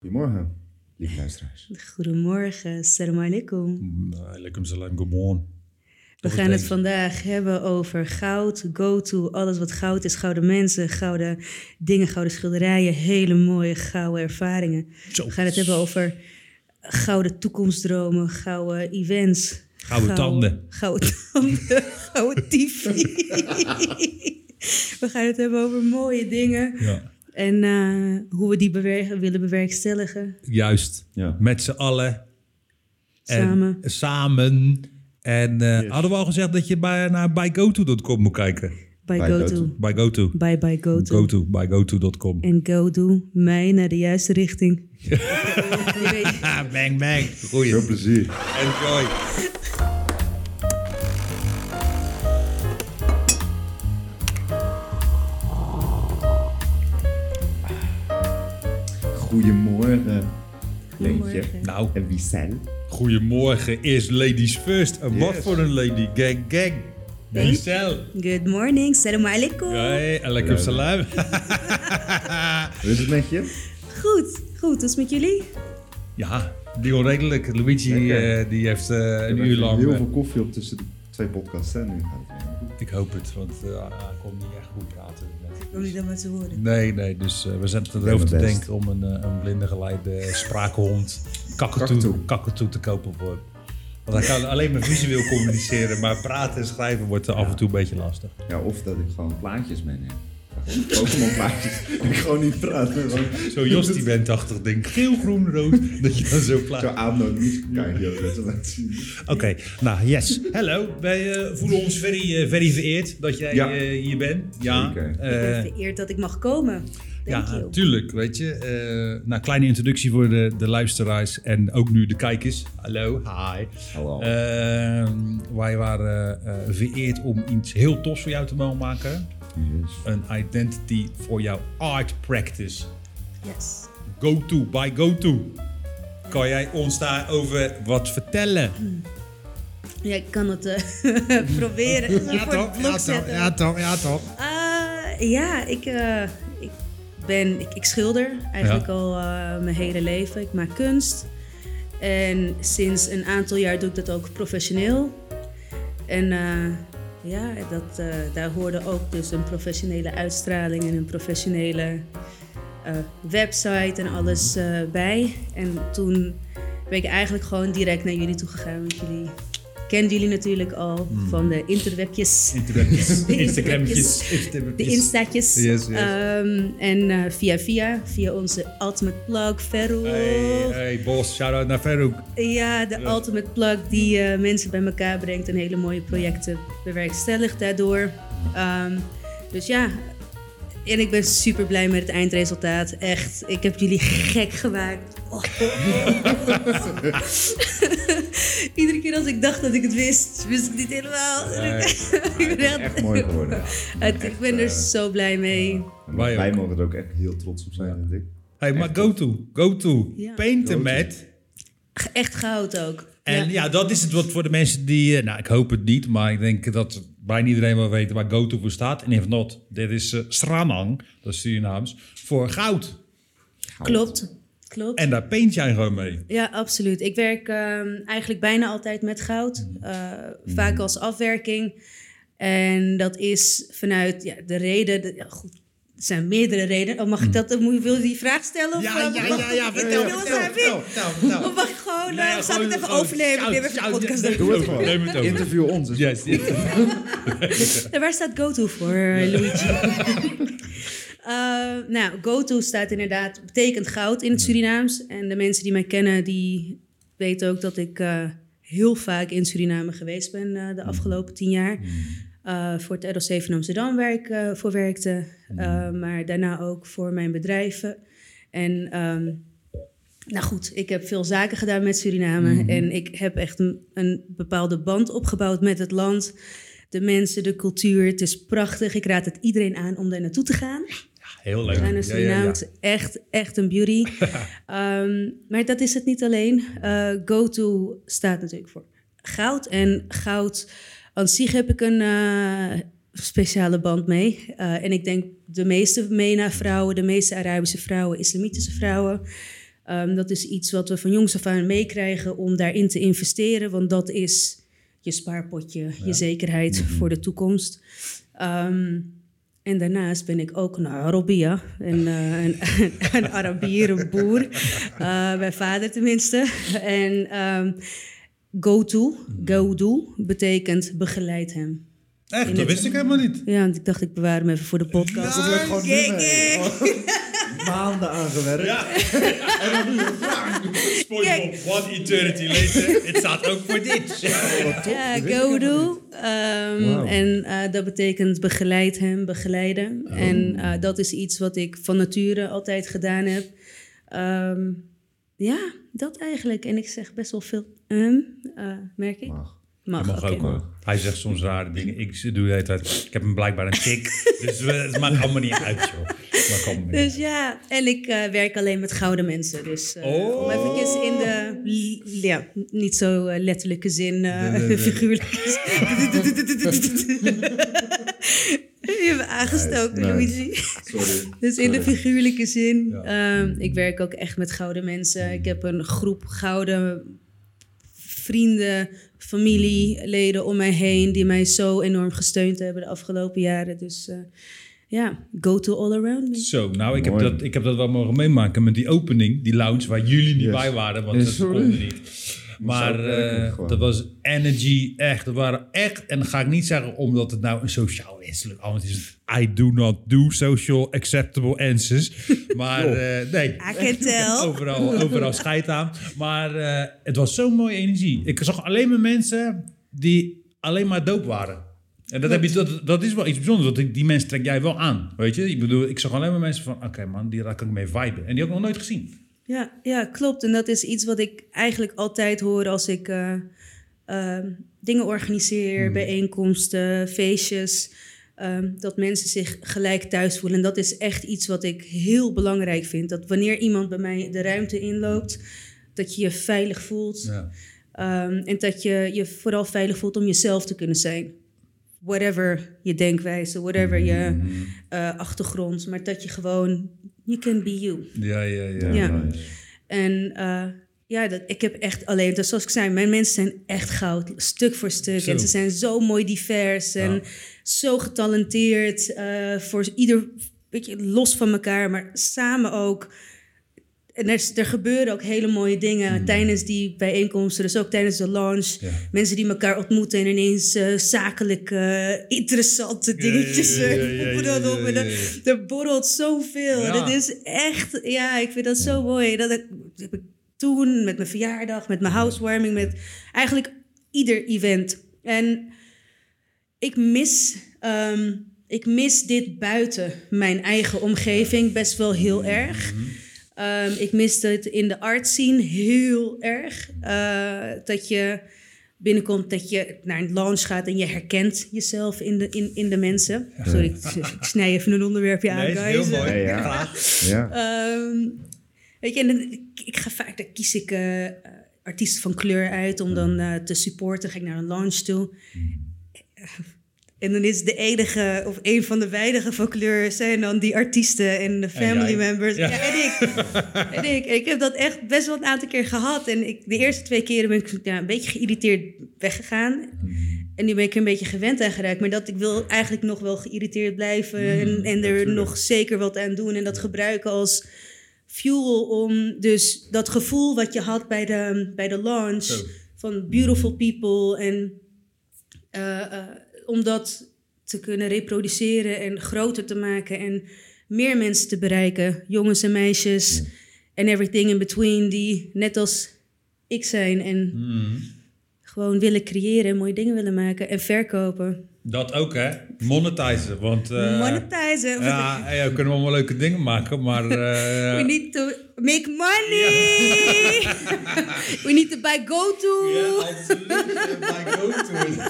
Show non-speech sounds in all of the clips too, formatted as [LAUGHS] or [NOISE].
Goedemorgen, lieve luisteraars. Goedemorgen, salam alaikum. Alaikum salam, good morning. We gaan het vandaag hebben over goud, go-to, alles wat goud is. Gouden mensen, gouden dingen, gouden schilderijen, hele mooie gouden ervaringen. Zo. We gaan het hebben over gouden toekomstdromen, gouden events. Gouden tanden. Gouden tanden, gouden TV. [LAUGHS] We gaan het hebben over mooie dingen Ja, en eh, hoe we die bewer- willen bewerkstelligen. juist. Ja. Met z'n allen. En Samen. Samen. En eh, Yes. hadden we al gezegd dat je bij, naar bygoto.com moet kijken? By By go-to. go-to. Bygoto. By by go-to. En go-to mij naar de juiste richting. [LAUGHS] [LAUGHS] Bang, bang. Goeie. Veel plezier. Enjoy. Goedemorgen, Leentje. Nou, En wie zijn? goedemorgen is ladies first. En wat voor een lady. Gang, gang. Marcel. Good morning, salam alaikum. Hey, alaikum [LAUGHS] salam. Hoe is het met je? Goed, goed. Hoe is het met jullie? Ja, die onredelijk. Luigi eh, die heeft eh, een uur lang... Heel eh, veel koffie op tussen de twee podcasts. Hè? Nu gaat het helemaal goed. Ik hoop het, want eh, hij kon niet echt goed praten. Ik wil niet dat met ze horen. Nee, nee, dus eh, we zijn doe erover te denken om een, eh, een blinde geleide spraakhond, kakatoe, Kakatoe. kakatoe te kopen voor. Want hij kan alleen maar visueel communiceren, maar praten en schrijven wordt af en toe een beetje lastig. Ja, of dat ik gewoon plaatjes meeneem. Pokémon plaatjes. Ik gewoon niet praten. Zo Jos die bent achtig ding, geel, groen, rood, dat je dan zo Zo plaat. aandoen. Oké, nou yes. Hallo, wij eh, voelen ons very, eh, very vereerd dat jij Ja. eh, hier bent. Ja, Zeker. Ik ben vereerd dat ik mag komen. Thank Ja, you. tuurlijk, weet je. Eh nou, kleine introductie voor de, de luisteraars en ook nu de kijkers. Hallo, hi. Hallo. Ehm, wij waren eh, vereerd om iets heel tofs voor jou te mogen maken. Yes. Een identity voor jouw art practice. Yes. Go to, by go to. Kan jij ons daarover wat vertellen? Ja, ik kan het eh, [LAUGHS] proberen. voor het blok zetten. ja toch, ja toch. Ja, ik, eh, ik ben, ik, ik schilder eigenlijk Ja. al eh, mijn hele leven. Ik maak kunst. En sinds een aantal jaar doe ik dat ook professioneel. En eh, ja, dat, eh, daar hoorde ook dus een professionele uitstraling en een professionele eh, website en alles eh, bij. En toen ben ik eigenlijk gewoon direct naar jullie toe gegaan. Want jullie kenden jullie natuurlijk al van de interwebjes. Internetjes, [LAUGHS] De Instagrammetjes, De. Yes, yes. Ehm, en eh, via via, via onze Ultimate Plug, Ferro. Hey, hey, Bos, shout-out naar Farouk. Ja, de Ultimate Plug die eh, mensen bij elkaar brengt en hele mooie projecten bewerkstelligt daardoor. Ehm, dus ja, en ik ben super blij met het eindresultaat. Echt, ik heb jullie gek gemaakt. Oh. [LAUGHS] Iedere keer als ik dacht dat ik het wist, wist ik het niet helemaal. Nee. [LAUGHS] ik ben echt- Echt mooi geworden. [LAUGHS] Het- ik ben er zo blij mee. Wij mogen er ook echt heel trots op zijn, ik. Hey, maar go to, go to. Ja. Painten Go to. met. Echt goud ook. En ja. dat is het wat voor de mensen die... eh, Nou, ik hoop het niet, maar ik denk dat bijna iedereen wel weet waar go to voor staat. En if not, dit is eh Sranang, dat is Surinaams, voor goud. Klopt, klopt. En daar paint jij gewoon mee. Ja, absoluut. Ik werk ehm, eigenlijk bijna altijd met goud. eh, Vaak als afwerking. En dat is vanuit ja, de reden... de- ja, goed, er zijn meerdere redenen. Oh, mag ik dat? Moet je- Wil je die vraag stellen? Of, Ja, eh, ja, ja, ja, vertel, vertel, Of mag ik gewoon... Nee, eh, zal ik het even gewoon overnemen? Ik shout, neem even podcast ja. Doe het gewoon. Neem het over. Interview ons. is Yes, yes. [LAUGHS] Waar staat GoTo voor, eh, Luigi? [LAUGHS] Eh, nou, GoTo staat inderdaad, betekent goud in het Surinaams. En de mensen die mij kennen, die weten ook dat ik eh, heel vaak in Suriname geweest ben eh, de afgelopen tien jaar. Eh, voor het ROC van Amsterdam waar ik voor werkte. Eh, maar daarna ook voor mijn bedrijven. En ehm, nou goed, ik heb veel zaken gedaan met Suriname. En ik heb echt een, een bepaalde band opgebouwd met het land. De mensen, de cultuur. Het is prachtig. Ik raad het iedereen aan om daar naartoe te gaan. Heel leuk. Het is echt, echt een beauty. [LAUGHS] Ehm, maar dat is het niet alleen. Eh GoTo staat natuurlijk voor goud. En goud aan zich heb ik een eh, speciale band mee. Eh, en ik denk de meeste MENA-vrouwen, de meeste Arabische vrouwen, islamitische vrouwen... Ehm, dat is iets wat we van jongs af aan meekrijgen om daarin te investeren, want dat is je spaarpotje, je zekerheid voor de toekomst. Ehm, en daarnaast ben ik ook een Arabia, een, uh, een, een Arabier, een [LAUGHS] boer. Uh, mijn vader tenminste. En um, go to, go do, betekent begeleid hem. Echt, dat wist ik helemaal niet. Ja, want ik dacht ik bewaar hem even voor de podcast. Dat is gewoon Maanden aangewerkt. Ja. [LAUGHS] en dan nu SpongeBob, one eternity later. Het staat ook voor dit. Ja, go do. Um, wow. En uh, dat betekent begeleid hem, begeleiden. Oh. En uh, dat is iets wat ik van nature altijd gedaan heb. Um, ja, dat eigenlijk. En ik zeg best wel veel um, uh, merk ik. Mag, mag okay. ook hoor. Hij zegt soms rare dingen. Ik doe de hele tijd. Ik heb hem blijkbaar een tik. [LAUGHS] dus het maakt allemaal niet uit, joh. Maar kom maar dus ja, en ik uh, werk alleen met gouden mensen. Dus uh, oh. om eventjes in de, ja, niet zo letterlijke zin, uh, [LAUGHS] figuurlijke [LAUGHS] Je hebt aangestoken, Nee, nee. Luigi. Sorry. Dus in de figuurlijke zin. Ja. Um, ik werk ook echt met gouden mensen. Ik heb een groep gouden vrienden, familieleden om mij heen... die mij zo enorm gesteund hebben de afgelopen jaren. Dus uh, ja, go to all around me. Zo, nou, ik heb, dat, ik heb dat wel mogen meemaken met die opening, die lounge, waar jullie niet Yes. bij waren, want Nee, dat sorry. kon niet. Maar eh, dat was energy, echt. Dat waren echt, en dat ga ik niet zeggen omdat het nou een sociaal anders is. I do not do social acceptable answers. [LAUGHS] Maar eh, nee, I can [LAUGHS] tell. overal, overal scheid aan. Maar eh, het was zo'n mooie energie. Ik zag alleen maar mensen die alleen maar doop waren. En dat, heb je, dat, dat is wel iets bijzonders, want ik- die mensen trek jij wel aan. Weet je, ik bedoel, ik zag alleen maar mensen van, oké man, die daar kan ik mee viben. En die heb ik nog nooit gezien. Ja, ja, klopt. En dat is iets wat ik eigenlijk altijd hoor als ik eh, eh, dingen organiseer, bijeenkomsten, feestjes. ehm, dat mensen zich gelijk thuis voelen. En dat is echt iets wat ik heel belangrijk vind. Dat wanneer iemand bij mij de ruimte inloopt, dat je je veilig voelt. Ja. Ehm, en dat je je vooral veilig voelt om jezelf te kunnen zijn. Whatever je denkwijze, whatever je eh, achtergrond. Maar dat je gewoon, you can be you. Ja, ja, ja. Ja. nice. En eh, ja, dat, ik heb echt alleen, dus zoals ik zei, mijn mensen zijn echt goud, stuk voor stuk. Zo. En ze zijn zo mooi divers en Ja. zo getalenteerd eh, voor ieder, weet je, los van elkaar, maar samen ook. En er, er gebeuren ook hele mooie dingen tijdens die bijeenkomsten, dus ook tijdens de launch. Ja. Mensen die elkaar ontmoeten en ineens eh, zakelijk interessante dingetjes ja, ja, [LAUGHS] op. En er borrelt zoveel. Dat is echt, ja, ik vind dat zo mooi. Dat heb heb ik toen met mijn verjaardag, met mijn housewarming, met eigenlijk ieder event. En ik mis, ehm, ik mis dit buiten mijn eigen omgeving best wel heel erg. Ehm, ik mis het in de art scene heel erg. Eh, dat je binnenkomt, dat je naar een lounge gaat en je herkent jezelf in de, in, in de mensen. Sorry, ik, ik snij even een onderwerpje aan, Nee, is heel mooi. Ja, ja. Ehm, weet je, en dan, ik, ik ga vaak, daar kies ik eh, eh, artiesten van kleur uit om dan eh, te supporten. Ga ik naar een lounge toe. En dan is de enige, of een van de weinigen van kleur, zijn dan die artiesten en de family members. Ja. Ja. en ik. en ik. Ik heb dat echt best wel een aantal keer gehad. En ik, de eerste twee keren ben ik ja, een beetje geïrriteerd weggegaan. En nu ben ik er een beetje gewend aan geraakt. Maar dat ik wil eigenlijk nog wel geïrriteerd blijven. en, en er nog zeker wat aan doen. En dat gebruiken als fuel om dus dat gevoel wat je had bij de, bij de launch. Van beautiful people. En eh, eh, om dat te kunnen reproduceren en groter te maken. En meer mensen te bereiken. Jongens en meisjes. En everything in between. Die net als ik zijn. En Mm. gewoon willen creëren. Mooie dingen willen maken. En verkopen. Dat ook, hè? Monetizen, want... eh, Monetizen. Ja, ja, we kunnen allemaal leuke dingen maken, maar... [LAUGHS] eh, We need to make money. [LAUGHS] We need to buy go-to. Ja, absoluut. Bij go-to.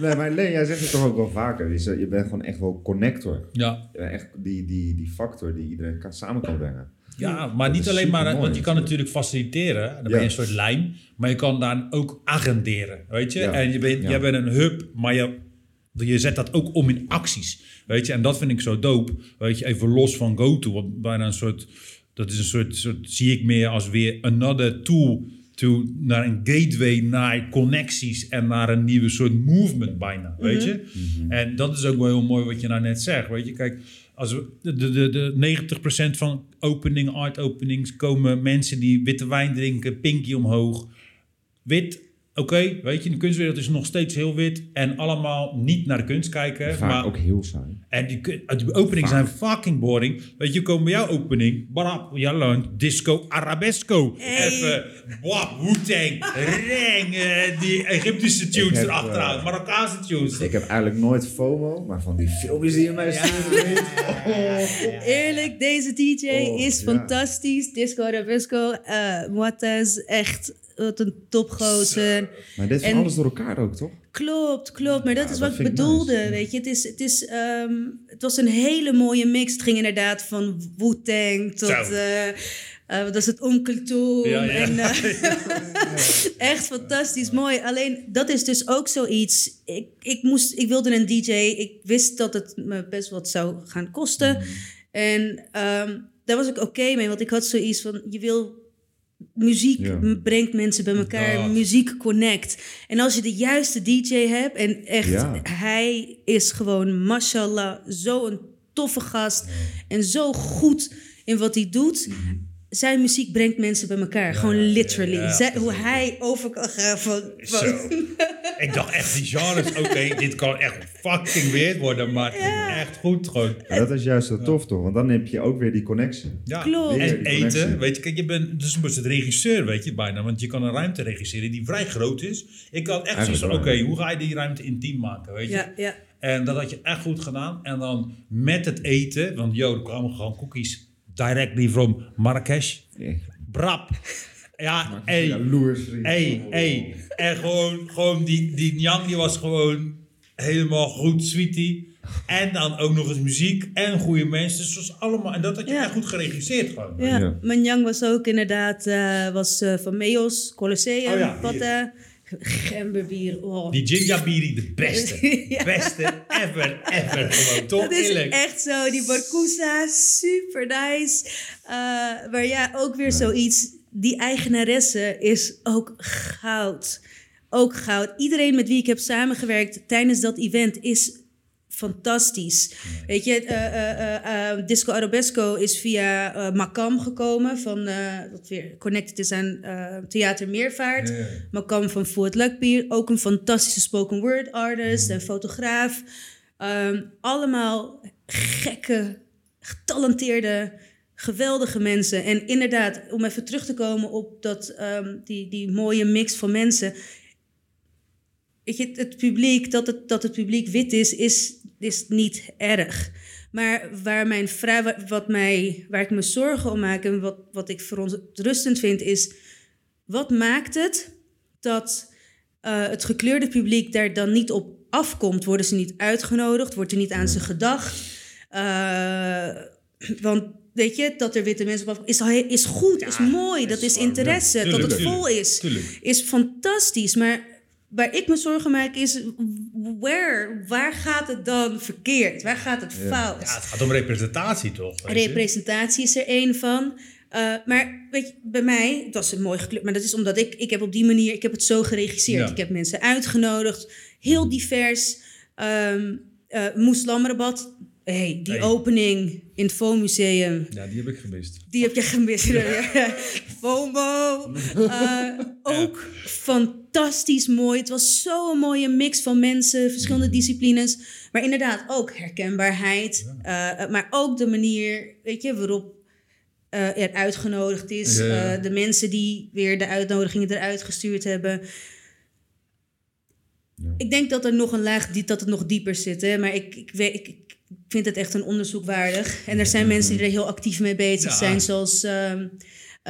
[LAUGHS] Nee, maar Leen, jij zegt het toch ook wel vaker. Je, bent gewoon echt wel connector. Ja, Je bent echt die, die, die factor die iedereen kan, samen kan brengen. ja, maar Dat niet alleen maar... Want je kan natuurlijk. faciliteren, dan ben Ja. je een soort lijn. Maar je kan daar ook agenderen, weet je? Ja. En je bent, Ja. jij bent een hub, maar je, je zet dat ook om in acties, weet je? En dat vind ik zo dope, weet je? Even los van go-to, wat bijna een soort dat is een soort, soort, zie ik meer als weer another tool to, naar een gateway, naar connecties en naar een nieuwe soort movement bijna, weet je? En dat is ook wel heel mooi wat je nou net zegt, weet je? Kijk, als we, de, de, de, de 90% van opening, art openings komen mensen die witte wijn drinken, pinky omhoog, wit. Oké, weet je, de kunstwereld is nog steeds heel wit en allemaal niet naar de kunst kijken. Vaak maar ook heel saai. en die, kun- die openingen zijn fucking boring. Weet je, komen bij jouw opening. Barap, Jalon, disco, arabesco. Hey. Even, wap, Wu-Tang, Reng, eh, die Egyptische tunes heb, erachteraan, eh, Marokkaanse tunes. Ik heb eigenlijk nooit FOMO, maar van die filmpjes die je mij stuurt. Oh. Eerlijk, deze DJ Oh, is ja. fantastisch. Disco Arabesco, eh Muataz, echt wat een topgozer. Maar dit is En- alles door elkaar ook, toch? Klopt, klopt. Maar dat Ja, is dat wat ik bedoelde. nice. Weet je, het, is, het, is, ehm, het was een hele mooie mix. Het ging inderdaad van Wu-Tang tot. Eh eh, wat was het? Onkeltoon. Ja, ja. En, eh, [LAUGHS] [LAUGHS] echt fantastisch mooi. Alleen dat is dus ook zoiets. Ik, ik, moest, ik wilde een DJ. Ik wist dat het me best wat zou gaan kosten. Mm. En ehm, daar was ik oké mee. Want ik had zoiets van: je wil. Muziek Ja. brengt mensen bij elkaar. Dat. Muziek connect. En als je de juiste DJ hebt. En echt, Ja. hij is gewoon, mashallah, zo'n toffe gast. En zo goed in wat hij doet. Zijn muziek brengt mensen bij elkaar. gewoon literally. ja, Zij- hoe hij over kan gaan van... van Zo. [LAUGHS] Ik dacht echt, die genres, oké, dit kan echt fucking weird worden, maar echt goed gewoon. Dat is juist zo tof, toch? Want dan heb je ook weer die connectie. Ja. Klopt. En connectie. eten, weet je, kijk, je bent dus een soort regisseur, weet je, bijna. Want je kan een ruimte regisseren die vrij groot is. Ik had echt zoiets van, oké, hoe ga je die ruimte intiem maken, weet je? ja, ja. En dat had je echt goed gedaan. En dan met het eten, want joh, er kwamen gewoon cookies directly from Marrakesh. Brap. Ja, hey, Jaloers. En gewoon, gewoon die, die Nyang, die was gewoon helemaal goed, sweetie. En dan ook nog eens muziek en goede mensen. Dus was allemaal, en dat had je Ja. echt goed geregisseerd gewoon. Ja, Ja. Manjang was ook inderdaad eh, was, eh, van Meos, Colosseum, Oh ja, Patta, gemberbier. Oh. Die Jinjabiri, de beste. [LAUGHS] Ja. Beste ever, ever. Gewoon, toch Dat is eerlijk. echt zo. Die Barcusa, super nice. Eh, maar ja, ook weer zoiets. Die eigenaresse is ook goud. Ook goud. Iedereen met wie ik heb samengewerkt tijdens dat event is fantastisch. Weet je, eh, eh, eh, Disco Arabesco is via Makam gekomen, van, wat weer connected is aan Theater Meervaart. Makam van Fort Lukbier, ook een fantastische spoken word artist Mm. en fotograaf. Ehm, allemaal gekke, getalenteerde, geweldige mensen. En inderdaad, om even terug te komen op dat, ehm, die, die mooie mix van mensen. Weet je, het publiek, dat het, dat het publiek wit is, is, is niet erg. Maar waar, mijn vrij, wat- mij, waar ik me zorgen om maak en wat, wat ik verontrustend vind, is wat maakt het dat eh, het gekleurde publiek daar dan niet op afkomt? Worden ze niet uitgenodigd? Wordt er niet aan ze gedacht? Eh, want weet je, dat er witte mensen op afkomen, is, is goed, is mooi, dat is interesse. Ja, dat het vol is, tuurlijk. is fantastisch. Maar waar ik me zorgen maak is, where, waar gaat het dan verkeerd? Waar gaat het fout? Ja, het gaat om representatie toch? Representatie is er één van. Eh, maar weet je, bij mij, het was een mooi gekleurd, maar dat is omdat ik, ik heb op die manier, ik heb het zo geregisseerd. Ja. Ik heb mensen uitgenodigd, heel divers. Ehm eh Moeslamrabat, hey, die Hey. opening in het FOMUseum, Ja, die heb ik gemist. die heb je gemist. [LAUGHS] FOMO. Eh, ook fantastisch mooi. Het was zo'n mooie mix van mensen, verschillende disciplines. Maar inderdaad ook herkenbaarheid. eh, maar ook de manier weet je, waarop eh, er uitgenodigd is. Ja, ja. eh, de mensen die weer de uitnodigingen eruit gestuurd hebben. Ja. Ik denk dat er nog een laag, die, dat het nog dieper zit. Hè? Maar ik, ik, weet, ik vind het echt een onderzoek waardig. En er zijn mensen die er heel actief mee bezig zijn. Zoals ehm,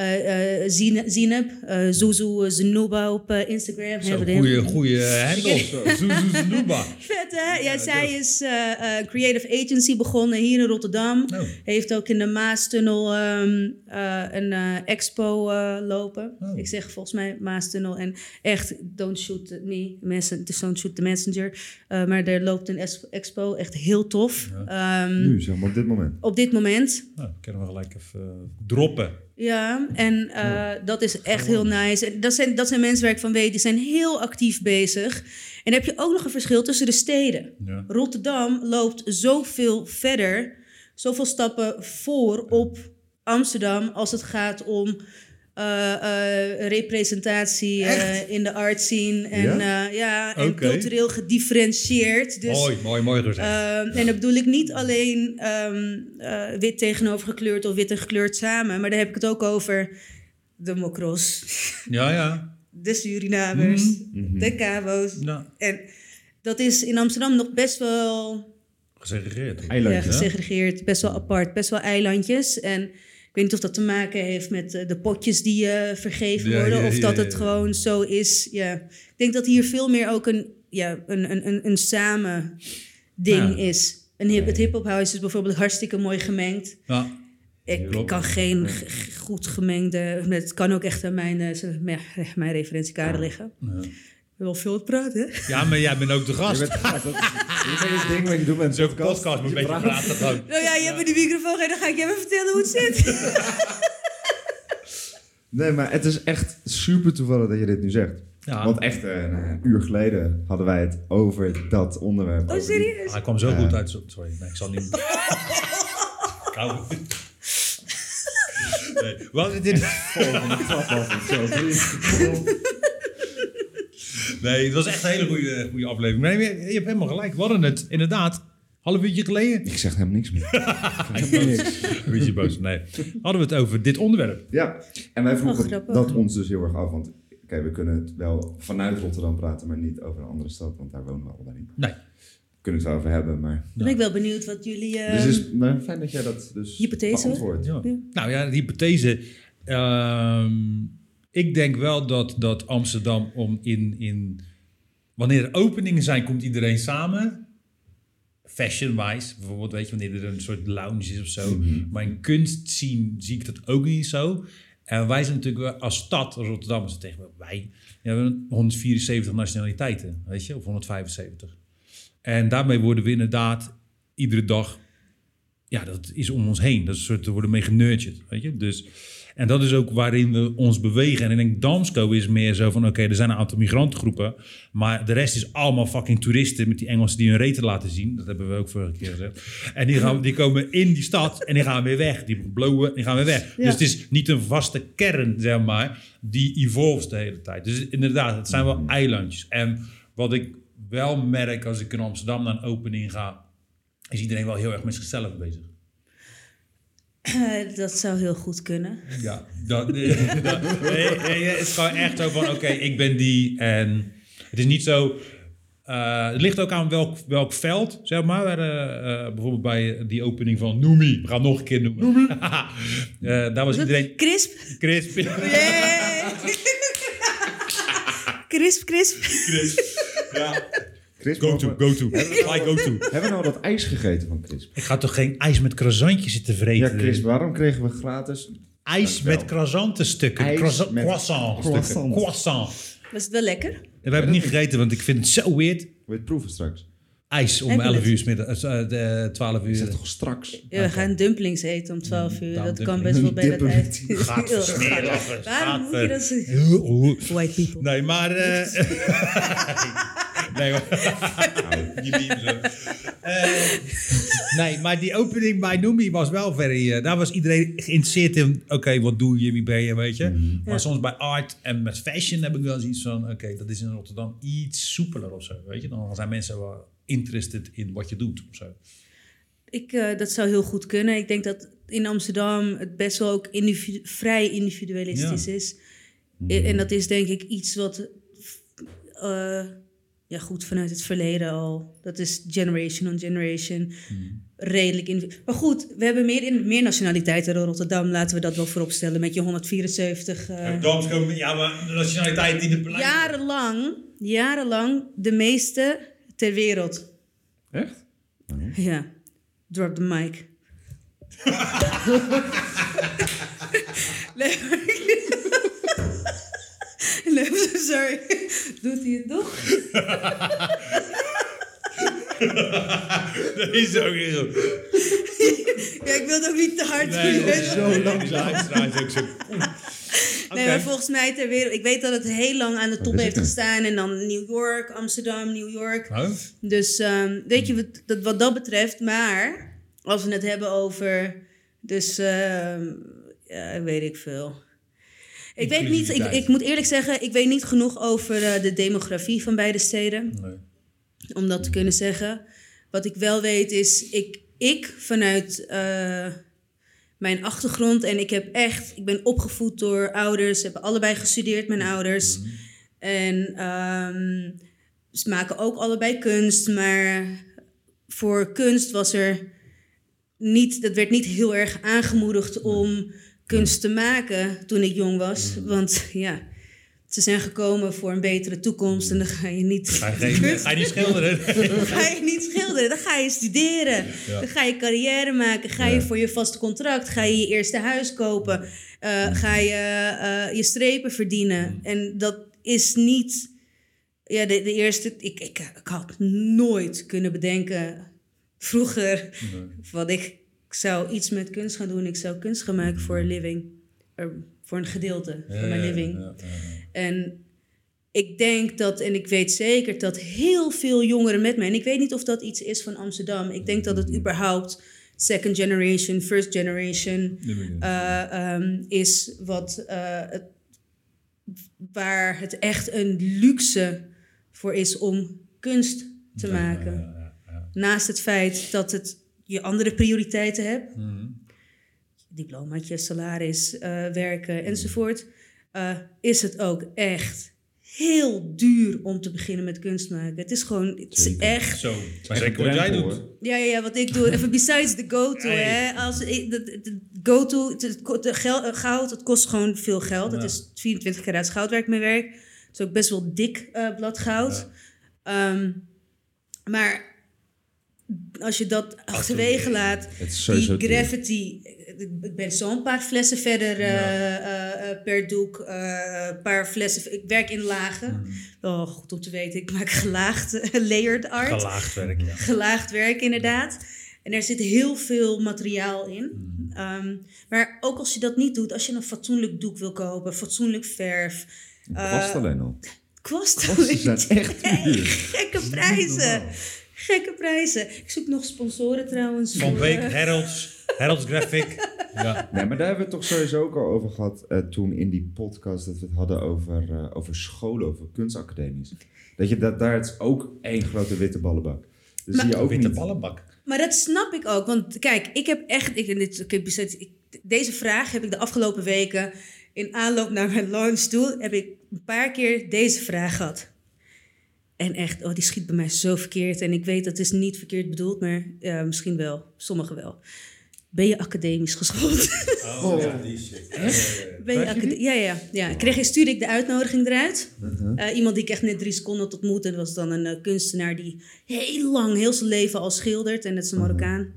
eh, eh, Zine- Zineb, eh Zuzu Zenuba op eh, Instagram. Zo, Hebben we goeie, heel- goeie handle. [LAUGHS] Zuzu Zenuba. Vet hè? Ja, zij is eh, eh, creative agency begonnen hier in Rotterdam. Oh. Heeft ook in de Maastunnel ehm, eh, een eh, expo eh, lopen. Oh. Ik zeg volgens mij Maastunnel. En echt, don't shoot me, messen, dus don't shoot the messenger. Eh, maar er loopt een expo, echt heel tof. Ehm, Nu, zeg maar, op dit moment. op dit moment. Nou, kunnen we gelijk even eh, droppen. Ja, en eh, dat is echt heel nice. En dat zijn, dat zijn mensen waar ik van weet, die zijn heel actief bezig. En dan heb je ook nog een verschil tussen de steden. Ja. Rotterdam loopt zoveel verder, zoveel stappen voor op Amsterdam als het gaat om eh, eh, representatie eh, in de art scene. En, Ja? ja? en cultureel gedifferentieerd. Dus, mooi, mooi, mooi gezegd. Ehm, en dan bedoel ik niet alleen ehm, eh, wit tegenover gekleurd of wit en gekleurd samen, maar daar heb ik het ook over de Mokros, [LAUGHS] ja, ja. de Surinamers, de Cabo's. Nou, En dat is in Amsterdam nog best wel gesegregeerd. ja, Eilandje. hè? gesegregeerd, best wel apart, best wel eilandjes. En ik weet niet of dat te maken heeft met eh, de potjes die eh, vergeven Ja, worden, ja, of ja, dat het gewoon zo is. Ja. Ik denk dat hier veel meer ook een, ja, een, een, een, een samen ding is. Een hip, het hip-hop house is bijvoorbeeld hartstikke mooi gemengd. Ja. Ik Klopt. kan geen goed gemengde. Het kan ook echt aan mijn, eh, mijn referentiekader liggen. Wil veel te praten. hè? ja, maar jij bent ook de Je gast. bent, dat, dit is het ding wat je doet met een Zo'n podcast. podcast moet een Je beetje praat. praten gewoon. Nou ja, je hebt me die microfoon en dan ga ik je even vertellen hoe het zit. [LAUGHS] Nee, maar het is echt super toevallig dat je dit nu zegt. Ja. Want echt eh, een uur geleden hadden wij het over dat onderwerp. Oh, die- serieus? Ah, hij kwam zo Ja. goed uit. Sorry, nee, ik zal niet... [LAUGHS] Ik hou- Nee, was [LAUGHS] het in... Volgende trap af. Nee, het was echt een hele goede, goede aflevering. Nee, je, je hebt helemaal gelijk. We hadden het inderdaad half uurtje geleden. Ik zeg helemaal niks meer. [LAUGHS] Helemaal niks. Een beetje boos. Nee. Hadden we het over dit onderwerp. Ja, en wij vroegen Oh, dat ons dus heel erg af. Want oké, we kunnen het wel vanuit Rotterdam praten, maar niet over een andere stad. Want daar wonen we allebei niet. Nee. We kunnen het wel over hebben, maar... Ben ik wel benieuwd wat jullie... eh, dus het is maar fijn dat jij dat dus Hypothese? beantwoordt. Ja. Ja. Nou ja, de hypothese. ehm, ik denk wel dat, dat Amsterdam om in, in... Wanneer er openingen zijn, komt iedereen samen. Fashion-wise, bijvoorbeeld, weet je, wanneer er een soort lounge is of zo. Maar in kunst zien, zie ik dat ook niet zo. En wij zijn natuurlijk als stad, als Rotterdam is het tegen wij. Hebben 174 nationaliteiten, weet je, of 175. En daarmee worden we inderdaad iedere dag ja, dat is om ons heen. Dat is een soort, we worden mee genurtured, weet je. Dus, en dat is ook waarin we ons bewegen. En ik denk, Damsco is meer zo van, oké, er zijn een aantal migrantengroepen, maar de rest is allemaal fucking toeristen met die Engelsen die hun reten laten zien. Dat hebben we ook vorige keer gezegd. En die, gaan, die komen in die stad en die gaan weer weg. Die blowen, die gaan weer weg. Ja. Dus het is niet een vaste kern, zeg maar, die evolves de hele tijd. Dus inderdaad, het zijn wel eilandjes. En wat ik wel merk als ik in Amsterdam naar een opening ga, is iedereen wel heel erg met zichzelf bezig. Eh, dat zou heel goed kunnen. Ja, dat, [LAUGHS] nee, het is gewoon echt zo van, oké, ik ben die en het is niet zo... eh, het ligt ook aan welk, welk veld, zeg maar. Eh, bijvoorbeeld bij die opening van Noemi. We gaan nog een keer noemen. [LAUGHS] Eh, daar was iedereen... Crisp. Crisp. Yay! [LAUGHS] crisp, crisp. Ja. Go to, we- go to. Like go to. [LAUGHS] Hebben we nou dat ijs gegeten van Chris? Ik ga toch geen ijs met croissantjes zitten vreten? Ja, Chris, waarom kregen we gratis... ijs Dankjewel. met croissantenstukken. IJs Croissant, met croissant. croissant. Croissant. Was het wel lekker? We hebben het niet gegeten, want ik vind het zo weird. Wil je het proeven straks? IJs om Heb je 11 het? uur, 's middag, eh, de 12 Is uur. het toch straks? Ja, we gaan dumplings eten om 12 uur. daarom Dat kan best wel bij dat tijd. [LAUGHS] Gaat [LAUGHS] versmeren. Waarom moet je dat zeggen? White people. Nee, maar... eh nee, hoor. [LAUGHS] Zo. Eh, nee, maar die opening bij Noemi was wel very... eh, daar was iedereen geïnteresseerd in... Oké, wat doe je, wie ben je, weet je? Maar soms bij art en met fashion heb ik wel zoiets van... Oké, dat is in Rotterdam iets soepeler of zo, weet je? Dan zijn mensen wel interested in wat je doet of zo. Ik, eh, dat zou heel goed kunnen. Ik denk dat in Amsterdam het best wel ook individu- vrij individualistisch Ja. is. I- En dat is denk ik iets wat eh, ja, goed vanuit het verleden al. Dat is generation on generation. Redelijk in. Maar goed, we hebben meer, in, meer nationaliteiten in Rotterdam. Laten we dat wel vooropstellen met je 174. eh, Dames komen, ja, maar de nationaliteit die de beleid... jarenlang, jarenlang de meeste ter wereld. Echt? Ja, drop the mic. [LAUGHS] [LAUGHS] nee, [LAUGHS] sorry. Doet hij het nog? [LAUGHS] Dat is ook niet zo. Ja, ik wil het ook niet te hard Nee, doen. is zo langzaam. Het is ook zo... Nee, maar volgens mij ter wereld. Ik weet dat het heel lang aan de top heeft gestaan. En dan New York, Amsterdam, New York. Huh? Dus ehm, weet je, wat dat, wat dat betreft. Maar als we het hebben over. Dus ehm, ja, weet ik veel. Ik weet niet, ik, ik moet eerlijk zeggen, ik weet niet genoeg over eh, de demografie van beide steden. Nee. Om dat te kunnen zeggen. Wat ik wel weet is, ik, ik vanuit eh, mijn achtergrond en ik heb echt, ik ben opgevoed door ouders, hebben allebei gestudeerd, mijn ouders. En ehm, ze maken ook allebei kunst, maar voor kunst was er niet, dat werd niet heel erg aangemoedigd om kunst te maken toen ik jong was. Want ja, ze zijn gekomen voor een betere toekomst en dan ga je niet. Ga je, geen- [LAUGHS] ga je niet schilderen? Ga je niet schilderen, dan ga je studeren. Ja. Dan ga je carrière maken. Ga je voor je vaste contract. Ga je je eerste huis kopen. eh, ga je eh, je strepen verdienen. En dat is niet. Ja, de, de eerste. Ik, ik, ik had nooit kunnen bedenken. Vroeger. Wat ik, ik zou iets met kunst gaan doen. Ik zou kunst gaan maken voor een living. Voor een gedeelte van mijn living. En ik denk dat, en ik weet zeker dat heel veel jongeren met mij, en ik weet niet of dat iets is van Amsterdam, ik denk dat het überhaupt second generation, first generation eh, ehm, is wat, eh, het, waar het echt een luxe voor is om kunst te maken. Naast het feit dat het je andere prioriteiten hebt, Mhm. diplomaatje, salaris, eh, werken enzovoort, eh, is het ook echt heel duur om te beginnen met kunst maken. Het is gewoon, het is Zeker. echt Zo, zeker wat jij doet. ja, ja, ja, wat ik doe, even besides the go-to, Hey. hè. Als ik, de, go-to, het- eh, goud, het kost gewoon veel geld. Het Ja. is 24 karaats goudwerk mijn werk. Het is ook best wel dik eh, blad goud. Ehm, maar als je dat achterwege laat, is die graffiti... Ik ben zo'n paar flessen verder eh, eh, eh, per doek. Een paar flessen... Ik werk in lagen. Wel goed om te weten. Ik maak gelaagd, [LAUGHS] layered art Gelaagd werk, ja. gelaagd werk, inderdaad. En er zit heel veel materiaal in. Ehm, maar ook als je dat niet doet, als je een fatsoenlijk doek wil kopen, fatsoenlijk verf. Kwast alleen al. Kwast Kwasten zijn echt. [LAUGHS] Gekke prijzen. Gekke prijzen. Ik zoek nog sponsoren trouwens. Van Beek, eh, Heralds, Heralds Graphic. [LAUGHS] Ja. Nee, maar daar hebben we het toch sowieso ook al over gehad eh, toen in die podcast dat we het hadden over, eh, over scholen, over kunstacademies. Dat je dat daar is ook één grote witte ballenbak. Dus Maar- zie je ook Witte niet. ballenbak. Maar dat snap ik ook. Want kijk, ik heb echt. Ik, dit, ik, heb- ik, deze vraag heb ik de afgelopen weken. In aanloop naar mijn launch toe. heb ik een paar keer deze vraag gehad. En echt, oh, die schiet bij mij zo verkeerd. En ik weet dat is niet verkeerd bedoeld, maar ja, misschien wel. Sommigen wel. Ben je academisch geschoold? Oh, ja, die shit. Ben je acade- ja, ja, ja. Ik kreeg, stuurde ik de uitnodiging eruit. Eh, iemand die ik echt net drie seconden had ontmoet. En dat was dan een eh, kunstenaar die heel lang, heel zijn leven al schildert. En dat is een Marokkaan.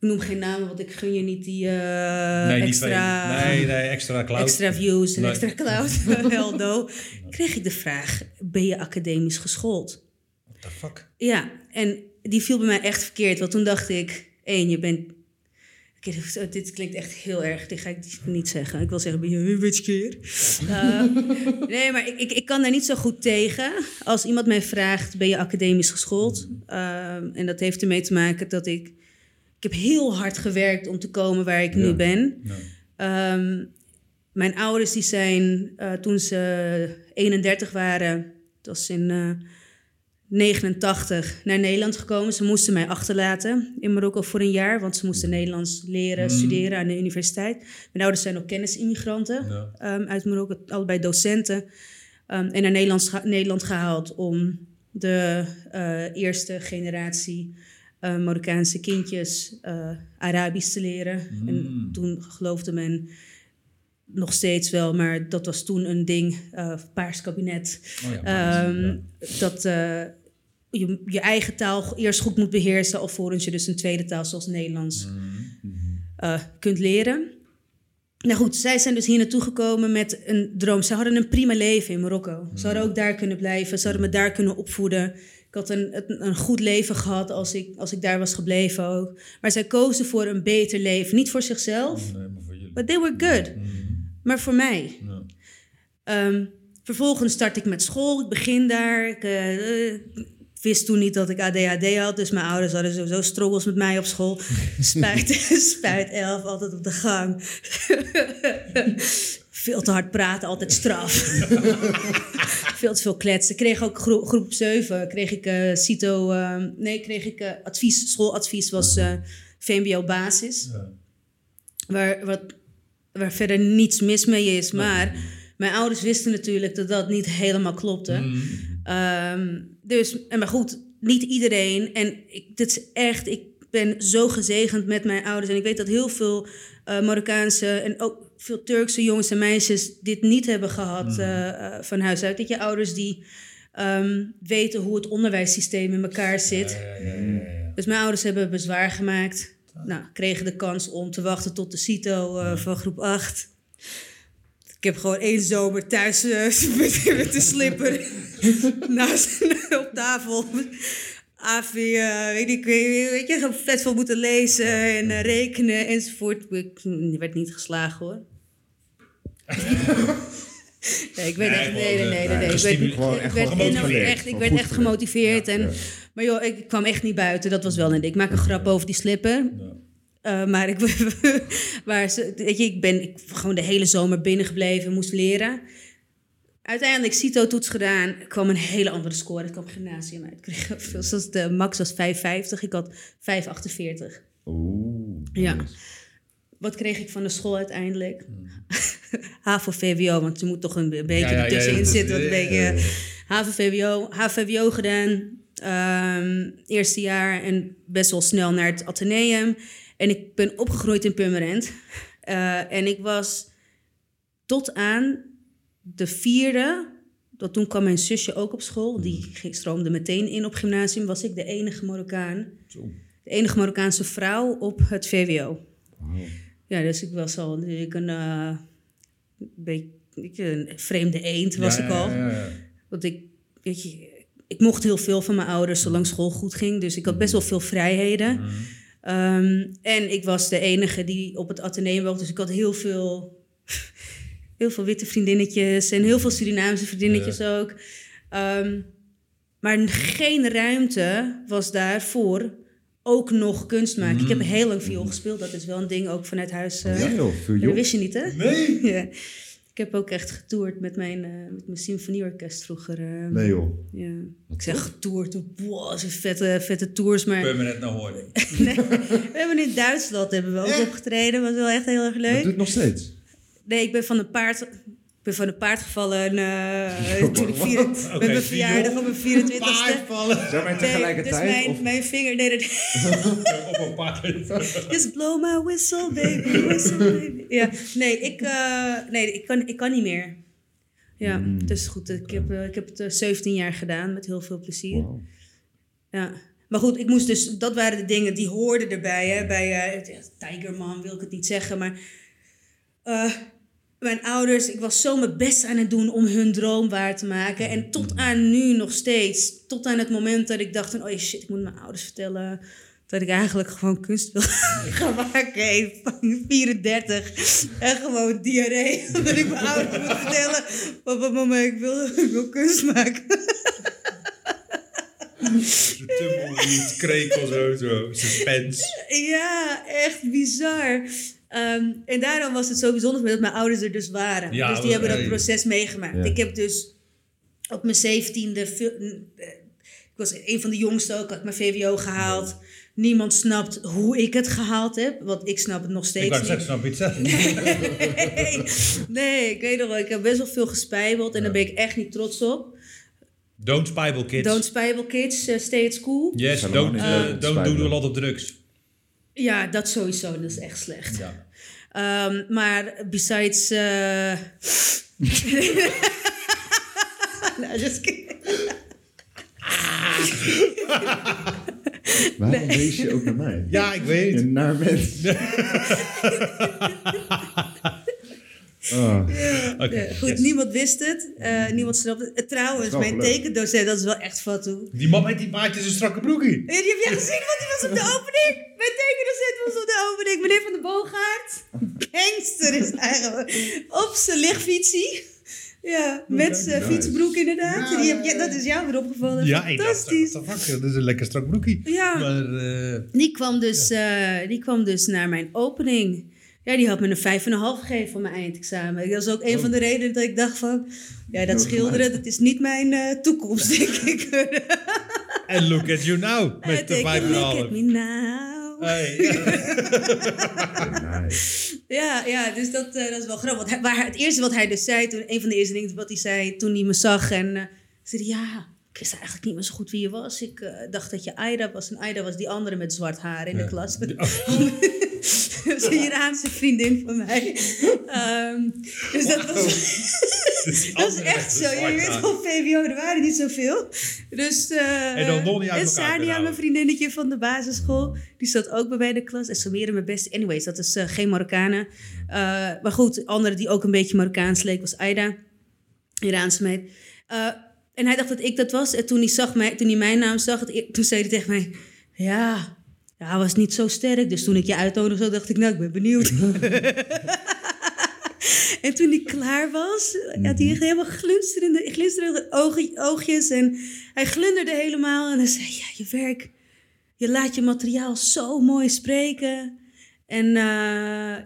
Ik noem geen namen, want ik gun je niet die eh, Nee, extra. Nee, nee, extra cloud. extra views en Nee. extra cloud. [LAUGHS] Hell no. Kreeg ik de vraag, ben je academisch geschoold? What the fuck? Ja, en die viel bij mij echt verkeerd. Want toen dacht ik, één, je bent... Dit klinkt echt heel erg. Dit ga ik niet zeggen. Ik wil zeggen, ben je een bitch keer? [LAUGHS] Eh, nee, maar ik, ik, ik kan daar niet zo goed tegen. Als iemand mij vraagt, ben je academisch geschoold? Ehm, en dat heeft ermee te maken dat ik... Ik heb heel hard gewerkt om te komen waar ik nu ben. Ja. Ehm, mijn ouders die zijn eh, toen ze 31 waren, dat was in eh 89, naar Nederland gekomen. Ze moesten mij achterlaten in Marokko voor een jaar, want ze moesten Nederlands leren, studeren aan de universiteit. Mijn ouders zijn ook kennisimmigranten Ja. ehm, uit Marokko, allebei docenten. Ehm, en naar Nederland gehaald om de eh, eerste generatie eh, Marokkaanse kindjes eh, Arabisch te leren. En toen geloofde men nog steeds wel, maar dat was toen een ding, eh paars kabinet. Oh ja, Ehm, Dat je je eigen taal eerst goed moet beheersen, alvorens je dus een tweede taal zoals Nederlands eh, kunt leren. Nou goed, zij zijn dus hier naartoe gekomen met een droom. Ze hadden een prima leven in Marokko. Ze hadden ook daar kunnen blijven. Ze hadden me daar kunnen opvoeden. Ik had een, een, goed leven gehad als ik, als ik daar was gebleven ook. Maar zij kozen voor een beter leven. Niet voor zichzelf, Nee, maar voor jullie. but they were good. Maar voor mij. Ja. Ehm, vervolgens start ik met school. Ik begin daar. Ik eh, eh, wist toen niet dat ik ADHD had. Dus mijn ouders hadden sowieso struggles met mij op school. Spuit, spuit 11, altijd op de gang. [LAUGHS] veel te hard praten, altijd straf. [LAUGHS] veel te veel kletsen. Ik kreeg ook groep, groep 7. Kreeg ik eh CITO... ehm, nee, kreeg ik eh, advies. Schooladvies was eh, VMBO basis. Ja. Waar, wat, waar verder niets mis mee is. Maar mijn ouders wisten natuurlijk dat dat niet helemaal klopte. Ehm, dus, en maar goed, niet iedereen. En ik, dit is echt, ik ben zo gezegend met mijn ouders. En ik weet dat heel veel eh, Marokkaanse en ook veel Turkse jongens en meisjes dit niet hebben gehad eh, eh, van huis uit. Dat je ouders die ehm, weten hoe het onderwijssysteem in elkaar zit. Ja, ja, ja, ja. Dus mijn ouders hebben bezwaar gemaakt. Nou, kregen de kans om te wachten tot de CITO van groep 8. Ik heb gewoon één zomer thuis met, [LAUGHS] met de slipper [LAUGHS] naast op tafel. AVI, eh, weet ik, weet, je, gewoon vet veel moeten lezen en eh, rekenen enzovoort. Ik werd niet geslagen hoor. [LAUGHS] Nee, ik werd Nee, echt, nee, gewoon, nee, nee, eh, nee, nee. Ik werd, ik echt werd echt, ik werd echt gemotiveerd. En. Maar joh, ik kwam echt niet buiten. Dat was wel een ding. Ik maak een grap over die slipper. Eh, maar ik, [LAUGHS] maar ze- weet je, ik ben ik, gewoon de hele zomer binnengebleven, moest leren. Uiteindelijk CITO-toets gedaan, kwam een hele andere score. Ik kwam gymnasium uit. Ik kreeg [LAUGHS] veel, zoals de max was 5,50, ik had 5,48. Oeh. Ja. nice. Wat kreeg ik van de school uiteindelijk? [LAUGHS] HAVO-VWO, want je moet toch een beetje Ja, ja, ertussenin ja, zitten. Wat een ja, beetje, ja. HAVO-VWO, HVWO gedaan. ehm, eerste jaar en best wel snel naar het ateneum. En ik ben opgegroeid in Purmerend. Eh, en ik was tot aan de vierde... Dat toen kwam mijn zusje ook op school. Die ging- stroomde meteen in op gymnasium. Was ik de enige Marokkaan. Zo. De enige Marokkaanse vrouw op het VWO. Ja, dus ik was al ik een, eh, beetje een vreemde eend was Ja, ik al. ja, ja, ja. Want ik, weet je, ik mocht heel veel van mijn ouders zolang school goed ging. Dus ik had best wel veel vrijheden. Ehm, en ik was de enige die op het ateneum woonde. Dus ik had heel veel, heel veel witte vriendinnetjes en heel veel Surinaamse vriendinnetjes ook. Ehm, maar geen ruimte was daar voor ook nog kunst maken. Ik heb heel lang viool gespeeld. Dat is wel een ding ook vanuit huis. eh, Ja joh, dat wist je niet, hè? Nee. [LAUGHS] Ja. Ik heb ook echt getoerd met mijn, eh, met mijn symfonieorkest vroeger. eh. Nee joh. Ja. Ik zeg getoerd, wow, zo'n vette, vette tours. Maar Permanent naar hoorde. [LAUGHS] we hebben in Duitsland hebben we ook opgetreden. was wel echt heel erg Dat leuk. doet nog steeds. Nee, ik ben van een paard, ik ben van een paard gevallen eh, [LAUGHS] toen ik vier, met mijn verjaardag op mijn 24ste. Paardvallen. Zijn wij Nee, dus tegelijkertijd? mijn, of? mijn vinger... Nee, nee, [LAUGHS] Op een paard. [LAUGHS] Just blow my whistle, baby, whistle, baby. Ja, nee, ik, eh, nee ik, kan, ik kan niet meer. Ja, dus goed, ik heb, eh, ik heb het eh, 17 jaar gedaan met heel veel plezier. Ja. Maar goed, ik moest dus, dat waren de dingen die hoorden erbij. Hè? Bij eh, Tigerman wil ik het niet zeggen, maar eh, mijn ouders, ik was zo mijn best aan het doen om hun droom waar te maken. En tot aan nu nog steeds, tot aan het moment dat ik dacht van, oh shit, ik moet mijn ouders vertellen dat ik eigenlijk gewoon kunst wil [LAUGHS] gaan maken. Hey, fucking 34 en gewoon diarree. [LAUGHS] Omdat ik mijn ouders moet vertellen, papa, mama, ik wil, [LAUGHS] ik wil kunst maken. Tumbleweed, krekel, zo, zo. Suspense. Ja, echt bizar. Ehm, en daarom was het zo bijzonder dat mijn ouders er dus waren. Ja, dus die hebben dat proces meegemaakt. Ja. Ik heb dus op mijn zeventiende... eh, Ik was een van de jongsten ook, had mijn VWO gehaald. Niemand snapt hoe ik het gehaald heb. Want ik snap het nog Ik steeds kan niet. zeggen, snap het zelf? [LAUGHS] Nee, nee, ik weet nog wel. Ik heb best wel veel gespijbeld. En daar ben ik echt niet trots op. Don't Spibel Kids. Don't Spijbel Kids, eh, Stay at School. yes, don't, uh, te don't do a lot of drugs. Ja, dat sowieso. Dat is echt slecht. Ja. Ehm, maar besides... eh [LAUGHS] no, just kidding. Waarom wees je ook naar mij? ja, ik weet het. Een naar mens. Oh. [LAUGHS] Oké, Ja, goed, yes. niemand wist het. Eh, niemand snapte het. Eh, trouwens, mijn leuk. tekendocent, dat is wel echt fatu. Die man met die baardjes en strakke broekie. En die heb jij gezien, want die was op de opening. Mijn tekendocent was op de opening. Meneer Van der Boogaard. Gangster is eigenlijk. Op zijn lichtfietsie. Ja, met zijn fietsbroek inderdaad. Ja, Die heb dat is jou weer opgevallen. Ja, Fantastisch. the fuck, dat is een lekker strak broekie. Ja. Maar, eh, Die kwam, dus, eh, die kwam dus naar mijn opening. Ja, die had me een vijf en een half gegeven voor mijn eindexamen. Dat was ook een van de redenen dat ik dacht van... Ja, dat Oh, schilderen, dat is niet mijn eh, toekomst, [LAUGHS] denk ik. En look at you now, met de take a vijf en een look half. at me now. Hey. [LAUGHS] Nice. Ja, ja, dus dat, eh, dat is wel grappig. Want hij- waar hij- het eerste wat hij dus zei, toen, een van de eerste dingen wat hij zei toen hij me zag. En eh zei hij, ja, ik wist eigenlijk niet meer zo goed wie je was. Ik eh, dacht dat je Aida was. En Aida was die andere met zwart haar in de klas. [LAUGHS] [LAUGHS] is een Iraanse vriendin van mij. Ehm, dus dat was... [LAUGHS] [LAUGHS] Dat is echt zo. Je weet wel, VWO, er waren niet zoveel. Dus, eh En dan uit en Sania, mijn vriendinnetje van de basisschool, die zat ook bij mij in de klas. En Samira, mijn beste. Anyways, dat is eh, geen Marokkanen. Eh, maar goed, de andere die ook een beetje Marokkaans leek, was Aida. Iraanse meid. En hij dacht dat ik dat was. En toen hij, zag mij, toen hij mijn naam zag, e- toen zei hij tegen mij... Ja, ja, hij was niet zo sterk. Dus toen ik je uitnodigde, zo dacht ik, nou, ik ben benieuwd. [LAUGHS] En toen hij klaar was, had hij echt helemaal glinsterende, glinsterende oogjes. En hij glunderde helemaal. En hij zei, ja, je werk, je laat je materiaal zo mooi spreken. En eh,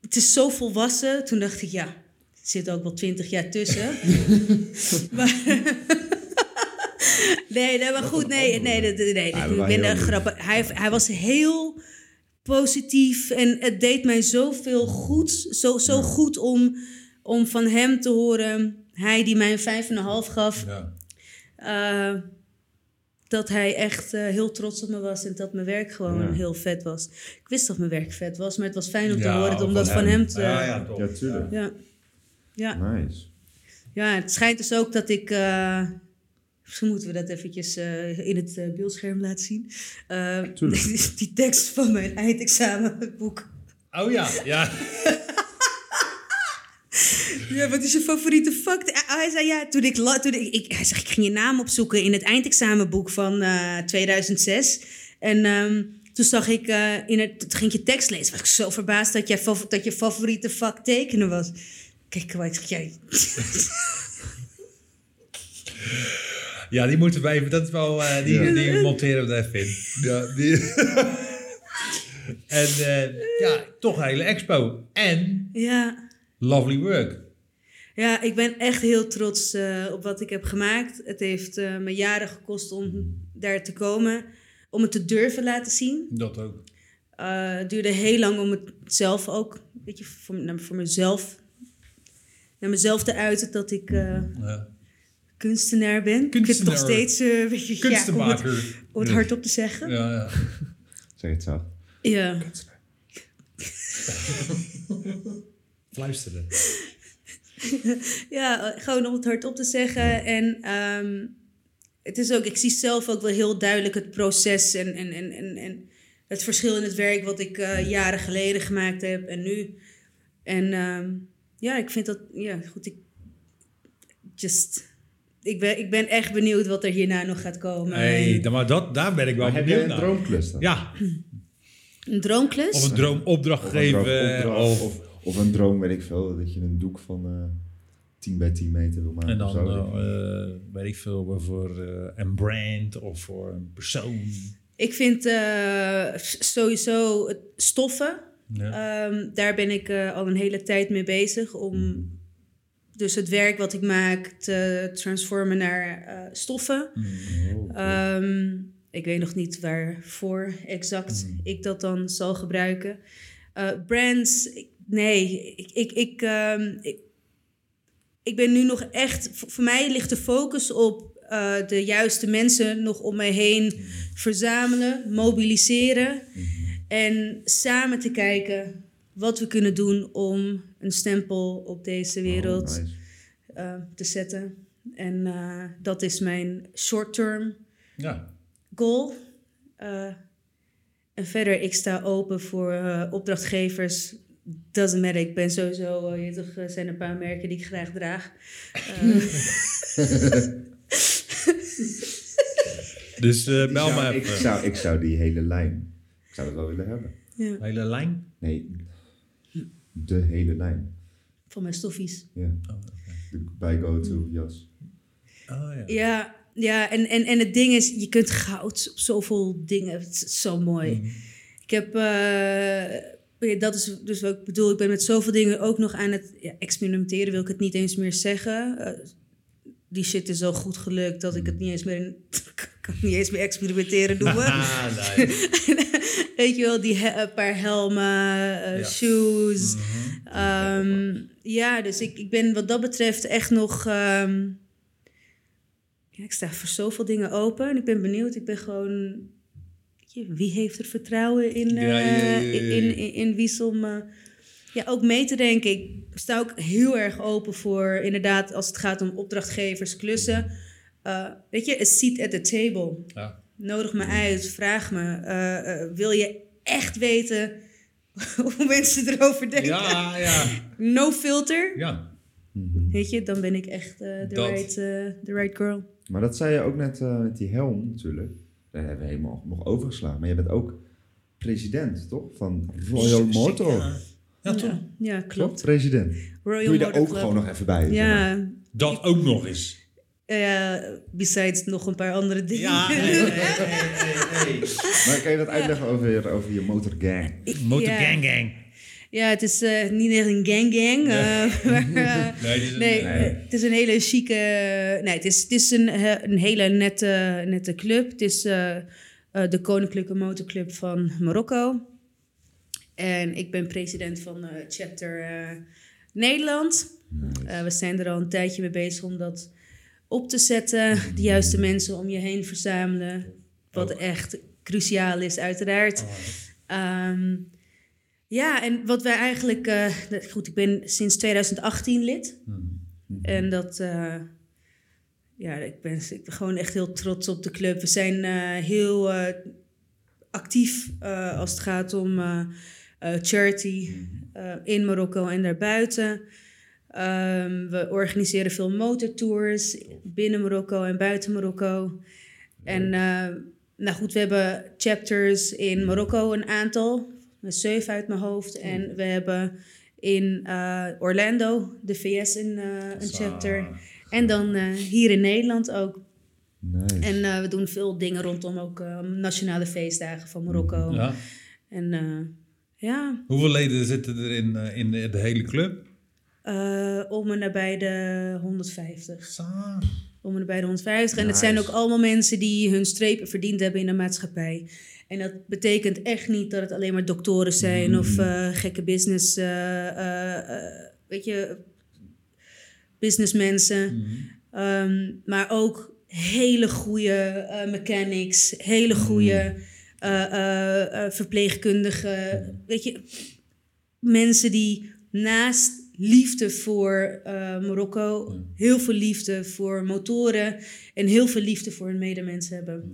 het is zo volwassen. Toen dacht ik, ja, er zit ook wel twintig jaar tussen. [LAUGHS] [LAUGHS] maar, nee, nee, maar goed, nee, nee, nee, nee, ik ben lief. grappig. Hij, hij was heel positief en het deed mij zoveel goed. Zo, zo goed om, om van hem te horen, hij die mij een vijf en een half gaf, Ja. eh, dat hij echt eh, heel trots op me was en dat mijn werk gewoon Ja. heel vet was. Ik wist dat mijn werk vet was, maar het was fijn om te Ja, horen om dat van hem te... Ja, ja, toch. Ja, tuurlijk. Ja. Ja. Nice. ja, het schijnt dus ook dat ik... eh, Misschien moeten we dat eventjes eh, in het eh, beeldscherm laten zien. Eh, Tuurlijk. [LAUGHS] die, die tekst van mijn eindexamenboek. Oh ja, ja. [LAUGHS] Ja, wat is je favoriete fact? Ah, Hij zei ja, toen ik, toen ik, ik, hij zegt, ik ging je naam opzoeken in het eindexamenboek van eh 2006. En ehm, toen zag ik, eh, in het, toen ging ik je tekst lezen. Was ik zo verbaasd dat, jij, dat je favoriete vak tekenen was. Kijk, ik zeg, jij... [LAUGHS] Ja, die moeten we even, dat is wel, eh, die, Ja. die monteren we er even in. Ja, die. en eh, ja, toch een hele expo. En Ja, lovely work. ja, ik ben echt heel trots eh, op wat ik heb gemaakt. Het heeft eh, me jaren gekost om daar te komen. Om het te durven laten zien. Dat ook. Eh, het duurde heel lang om het zelf ook, weet je, voor, naar- voor mezelf, naar mezelf te uiten dat ik eh, Ja. Kunstenaar ben. Ik vind het nog steeds, eh, weet [LAUGHS] je, ja, om het, Kunstenmaker. om het hardop te zeggen. Ja, ja. Zeg het zo. Ja. [LAUGHS] Fluisteren. [LAUGHS] Ja, gewoon om het hardop te zeggen. En ehm, het is ook, ik zie zelf ook wel heel duidelijk het proces en, en, en, en, en het verschil in het werk wat ik eh, jaren geleden gemaakt heb en nu. En ehm, ja, ik vind dat, ja, goed, ik, just, ik ben, ik ben echt benieuwd wat er hierna nog gaat komen. Hey, dan- maar dat, daar ben ik wel Maar heb jij benieuwd een naar. droomklus dan? Ja, [CLEARS THROAT] Een droomklus? of een droomopdracht Of een geven. droomopdracht, Of, of, of een droom, weet ik veel, dat je een doek van eh 10 bij 10 meter wil maken. en dan, zo. eh, weet ik veel, voor eh, een brand of voor een persoon. Ik vind eh, sowieso het stoffen. Ja. Ehm, daar ben ik eh, al een hele tijd mee bezig om dus het werk wat ik maak te transformen naar eh, stoffen. Oh, Ehm, ik weet nog niet waarvoor exact ik dat dan zal gebruiken. Eh, brands, nee, ik, ik, ik, ehm, ik, ik ben nu nog echt, voor mij ligt de focus op eh, de juiste mensen nog om mij heen verzamelen, mobiliseren en samen te kijken wat we kunnen doen om een stempel op deze wereld Oh, nice. eh, te zetten. En eh, dat is mijn short-term Ja. goal. Eh, en verder, ik sta open voor eh, opdrachtgevers. Doesn't matter, ik ben sowieso, je toch, er zijn een paar merken die ik graag draag. Eh, [LAUGHS] Dus eh Ik bel zou, maar ik, zou, ik zou die hele lijn, ik zou dat wel willen hebben. ja, Hele lijn. Nee, de hele lijn. van mijn stoffies. Ja. De bij go-to jas. Oh ja. Ja, ja en, en, en het ding is, je kunt goud op zoveel dingen. Het is zo mooi. Mhm. Ik heb, eh, ja, dat is dus wat ik bedoel, ik ben met zoveel dingen ook nog aan het ja, experimenteren, wil ik het niet eens meer zeggen. Eh, die shit is zo goed gelukt dat ik het niet eens meer, [LAUGHS] kan niet eens meer experimenteren noemen. [LAUGHS] Ah, nee. [LAUGHS] [LAUGHS] Weet je wel, die he- paar helmen, eh, shoes. Mhm. Ehm, ja, dus ik, ik ben wat dat betreft echt nog. ehm, ja, ik sta voor zoveel dingen open en ik ben benieuwd. Ik ben gewoon. je, Wie heeft er vertrouwen in, Ja, ja, in, in, in Wies om eh, ja, ook mee te denken? Ik sta ook heel erg open voor, inderdaad, als het gaat om opdrachtgevers, klussen. Weet je, a seat at the table. Ja. Nodig me uit, vraag me. eh, eh, wil je echt weten [LAUGHS] hoe mensen erover denken? Ja, ja. No filter. Ja. Weet je, dan ben ik echt eh, de Dat. right, eh, the right girl. Maar dat zei je ook net eh, met die helm natuurlijk. Daar hebben we helemaal nog overgeslagen. Maar je bent ook president, toch? Van Royal Motor. Ja, ja toch? Ja, ja, Klopt, klopt. president. Royal Doe je er ook Club. gewoon nog even bij. zeg maar. Ja, Dat ook nog eens. Eh, besides nog een paar andere dingen. Ja, hey, hey, hey, hey, hey. Maar kan je dat uitleggen over, over je motorgang? Motor Ja. gang gang. Ja, het is eh, niet echt een gang gang. eh, [LAUGHS] maar, [LAUGHS] eh, Nee, dit is een- nee, Nee. eh, het is een hele chique... Nee, het is, het is een, eh, een hele nette, nette club. Het is eh, eh, de Koninklijke Motorclub van Marokko. En ik ben president van eh, chapter eh, Nederland. Eh, we zijn er al een tijdje mee bezig om dat op te zetten. De juiste mensen om je heen verzamelen. Wat echt cruciaal is, uiteraard. Ehm, ja, en wat wij eigenlijk... eh, goed, ik ben sinds 2018 lid. En dat... eh, ja, ik ben, ik ben gewoon echt heel trots op de club. We zijn eh, heel actief als het gaat om charity eh, in Marokko en daarbuiten. Ehm, we organiseren veel motortours binnen Marokko en buiten Marokko. En eh, nou goed, we hebben chapters in Marokko een aantal, met zeven uit mijn hoofd. En we hebben in eh, Orlando, de VS, een, eh, een chapter. En dan eh, hier in Nederland ook. Nice. En eh, we doen veel dingen rondom ook eh, nationale feestdagen van Marokko. Ja. En eh, ja, Hoeveel leden zitten er in, in de hele club? Eh, om en nabij de 150. Zo. Om en nabij de 150. En het zijn ook allemaal mensen die hun strepen verdiend hebben in de maatschappij. En dat betekent echt niet dat het alleen maar doktoren zijn of eh, gekke business, eh, weet je, businessmensen. Ehm, maar ook hele goede mechanics, hele goede eh, eh, verpleegkundigen. Weet je, mensen die naast liefde voor eh, Marokko, heel veel liefde voor motoren en heel veel liefde voor hun medemens hebben.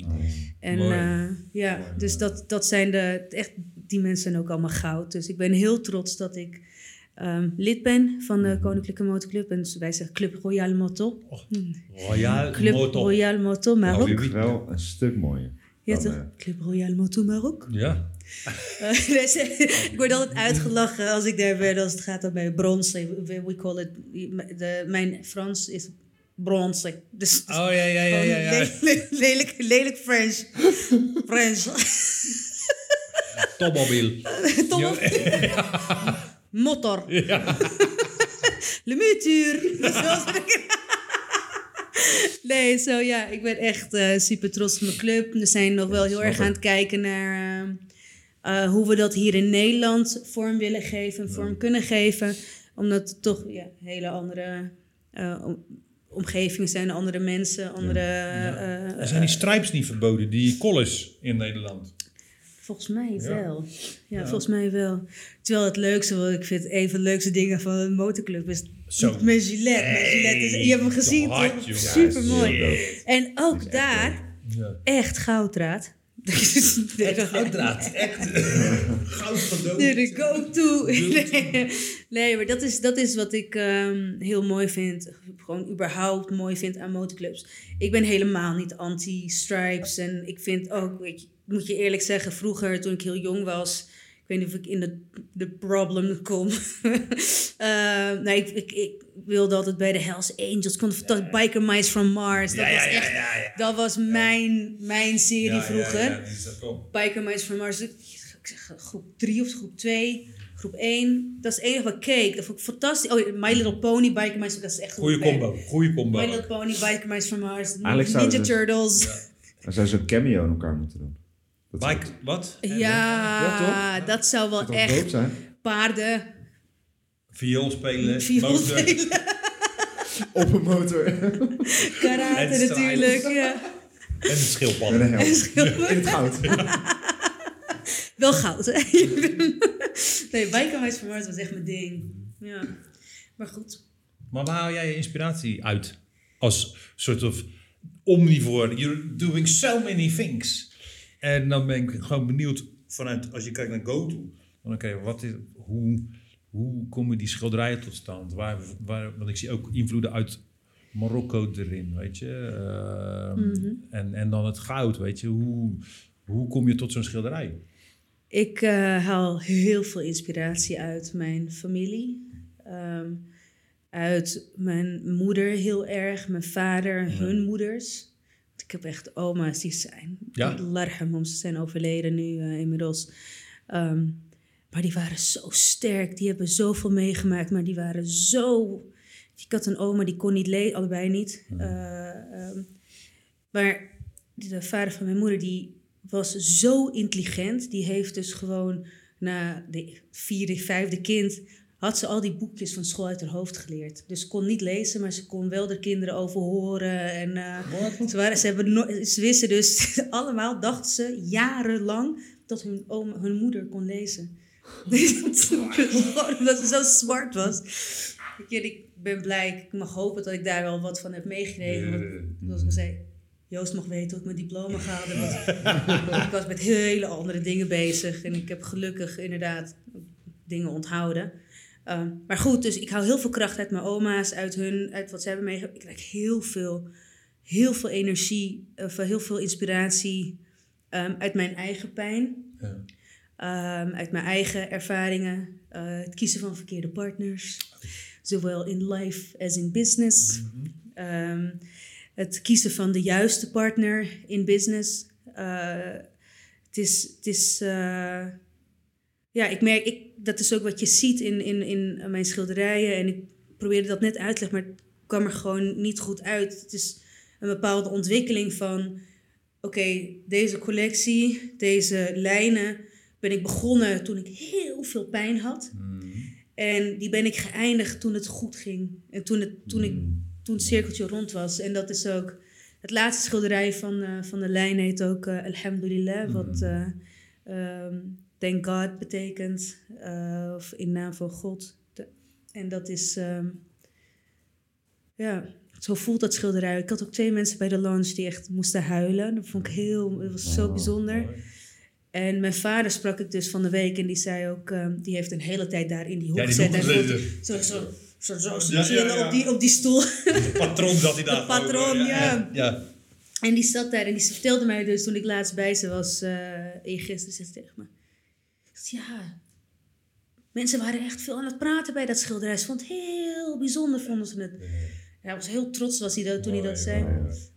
En eh, ja, dus dat, dat zijn de, echt, die mensen zijn ook allemaal goud. Dus ik ben heel trots dat ik ehm, lid ben van de Koninklijke Motorclub. En wij zeggen Club Royal Moto. Royal Club Motor. Royal Moto. Oh, Wel een stuk mooier. Ja, dan, [LAUGHS] toch? eh, Club Royal Moto Maroc. Ja. Eh, ik word altijd uitgelachen als ik daar ben, als het gaat om mijn bronzen. We, call it, de, mijn Frans is bronzen. Dus Oh ja, ja, ja, ja. ja. gewoon le- le- lelijk, lelijk French. French. [LAUGHS] Topmobiel. [LAUGHS] Tom, motor. Le mutuur. Zoals ik- Nee, zo ja, ik ben echt eh, super trots op mijn club. We zijn nog wel heel erg aan het kijken naar eh, eh, hoe we dat hier in Nederland vorm willen geven, vorm kunnen geven. Omdat het toch ja, hele andere om- omgevingen zijn, andere mensen, andere... Ja. zijn die stripes niet verboden, die collars in Nederland. Volgens mij wel. Ja, Ja. volgens mij wel. Terwijl het leukste, wat ik vind, een van de leukste dingen van een motorclub is Zo. met Gillette. Met Gillette is, je hebt hem gezien, toch? Super mooi. En ook daar, echt gouddraad. [LAUGHS] Echt gouddraad. Echt [LAUGHS] goud. Nee, de go-to. [LAUGHS] Nee. maar dat is, dat is wat ik ehm, heel mooi vind. Gewoon überhaupt mooi vind aan motorclubs. Ik ben helemaal niet anti-stripes. En ik vind ook, weet je, moet je eerlijk zeggen, vroeger toen ik heel jong was... Ik weet niet of ik in de, de problem kom. [LAUGHS] Eh, nee, ik, ik, ik wilde altijd bij de Hells Angels. Ik vond fantastisch. Biker Mice from Mars. Dat Ja, ja, was ja, echt... ja, ja. Dat was mijn, mijn serie Ja, ja, vroeger. ja, Biker Mice from Mars. Ik zeg groep 3 of groep 2, groep 1. Dat is het enige wat ik keek. Dat vond ik fantastisch. Oh, My Little Pony, Biker Mice, dat is echt een Goeie combo. Goeie combo. My Little Pony, Biker Mice from Mars, Ninja Turtles. Dan zou ze een cameo in elkaar moeten doen. Dat zou- Bike, wat? Ja, Ja, dat zou wel echt zijn? paarden, Viool spelen. viool motor. spelen, [LAUGHS] Op een motor. karate natuurlijk. Ja. En een schildpad. Met een helm. En. In het goud. [LAUGHS] Wel goud, hè? [LAUGHS] nee, Biker Mice from Mars was echt mijn ding. Ja. Maar goed. Maar waar haal jij je inspiratie uit? Als soort of omnivore. You're doing so many things. En dan ben ik gewoon benieuwd vanuit, als je kijkt naar GoTo. Dan oké, wat is, hoe, hoe komen die schilderijen tot stand? Waar, waar, want ik zie ook invloeden uit Marokko erin, weet je. Ehm, Mhm. en, en dan het goud, weet je. Hoe, hoe kom je tot zo'n schilderij? Ik eh, haal heel veel inspiratie uit mijn familie. Ehm, uit mijn moeder heel erg, mijn vader, hun moeders. Ik heb echt oma's die zijn, Ja? larhamhum, ze zijn overleden nu eh, inmiddels. Ehm, maar die waren zo sterk, die hebben zoveel meegemaakt, maar die waren zo... Ik had een oma, die kon niet lezen, allebei niet. Eh, ehm, maar de vader van mijn moeder, die was zo intelligent. Die heeft dus gewoon na de vierde, vijfde kind... had ze al die boekjes van school uit haar hoofd geleerd. Dus ze kon niet lezen, maar ze kon wel de kinderen overhoren. En eh, ze, waren, ze, hebben no- ze wisten dus [LAUGHS] allemaal, dachten ze jarenlang... dat hun, oom, hun moeder kon lezen. [LAUGHS] Omdat ze zo smart was. Ik, ik ben blij, ik mag hopen dat ik daar wel wat van heb meegekregen. Want, zoals ik al zei, Joost mag weten hoe ik mijn diploma haalde. Want ik was met hele andere dingen bezig. En ik heb gelukkig inderdaad dingen onthouden. Um, maar goed, dus ik hou heel veel kracht uit mijn oma's, uit hun, uit wat ze hebben meegemaakt. Ik krijg heel veel, heel veel energie, of heel veel inspiratie um, uit mijn eigen pijn. Ja. Um, uit mijn eigen ervaringen. Uh, het kiezen van verkeerde partners. Zowel in life as in business. Um, het kiezen van de juiste partner in business. Uh, het is. Het is uh, ja, ik merk, ik, dat is ook wat je ziet in, in, in mijn schilderijen. En ik probeerde dat net uit te leggen, maar het kwam er gewoon niet goed uit. Het is een bepaalde ontwikkeling van: oké, okay, deze collectie, deze lijnen ben ik begonnen toen ik heel veel pijn had. Mm. En die ben ik geëindigd toen het goed ging. En toen het, toen ik, toen het cirkeltje rond was. En dat is ook... Het laatste schilderij van, uh, van de lijn heet ook uh, Alhamdulillah. Mm. Wat uh, um, thank God betekent. Uh, of in naam van God. En dat is... Um, ja, zo voelt dat schilderij. Ik had ook twee mensen bij de launch die echt moesten huilen. Dat vond ik heel... Dat was zo bijzonder. Oh, en mijn vader sprak ik dus van de week en die zei ook, um, die heeft een hele tijd daar in die hoek ja, die gezet. En zo, zo, zo, zo, zo ja, ja, ja. Op, die, op die stoel. De patroon zat hij [LAUGHS] daar. De patroon, ja, ja. ja. En die zat daar en die vertelde mij dus toen ik laatst bij ze was, uh, eergisteren, zei ze tegen me. Ja, mensen waren echt veel aan het praten bij dat schilderij. Ze vond het heel bijzonder, vonden ze het. Hij was heel trots was hij dat, toen hij dat zei.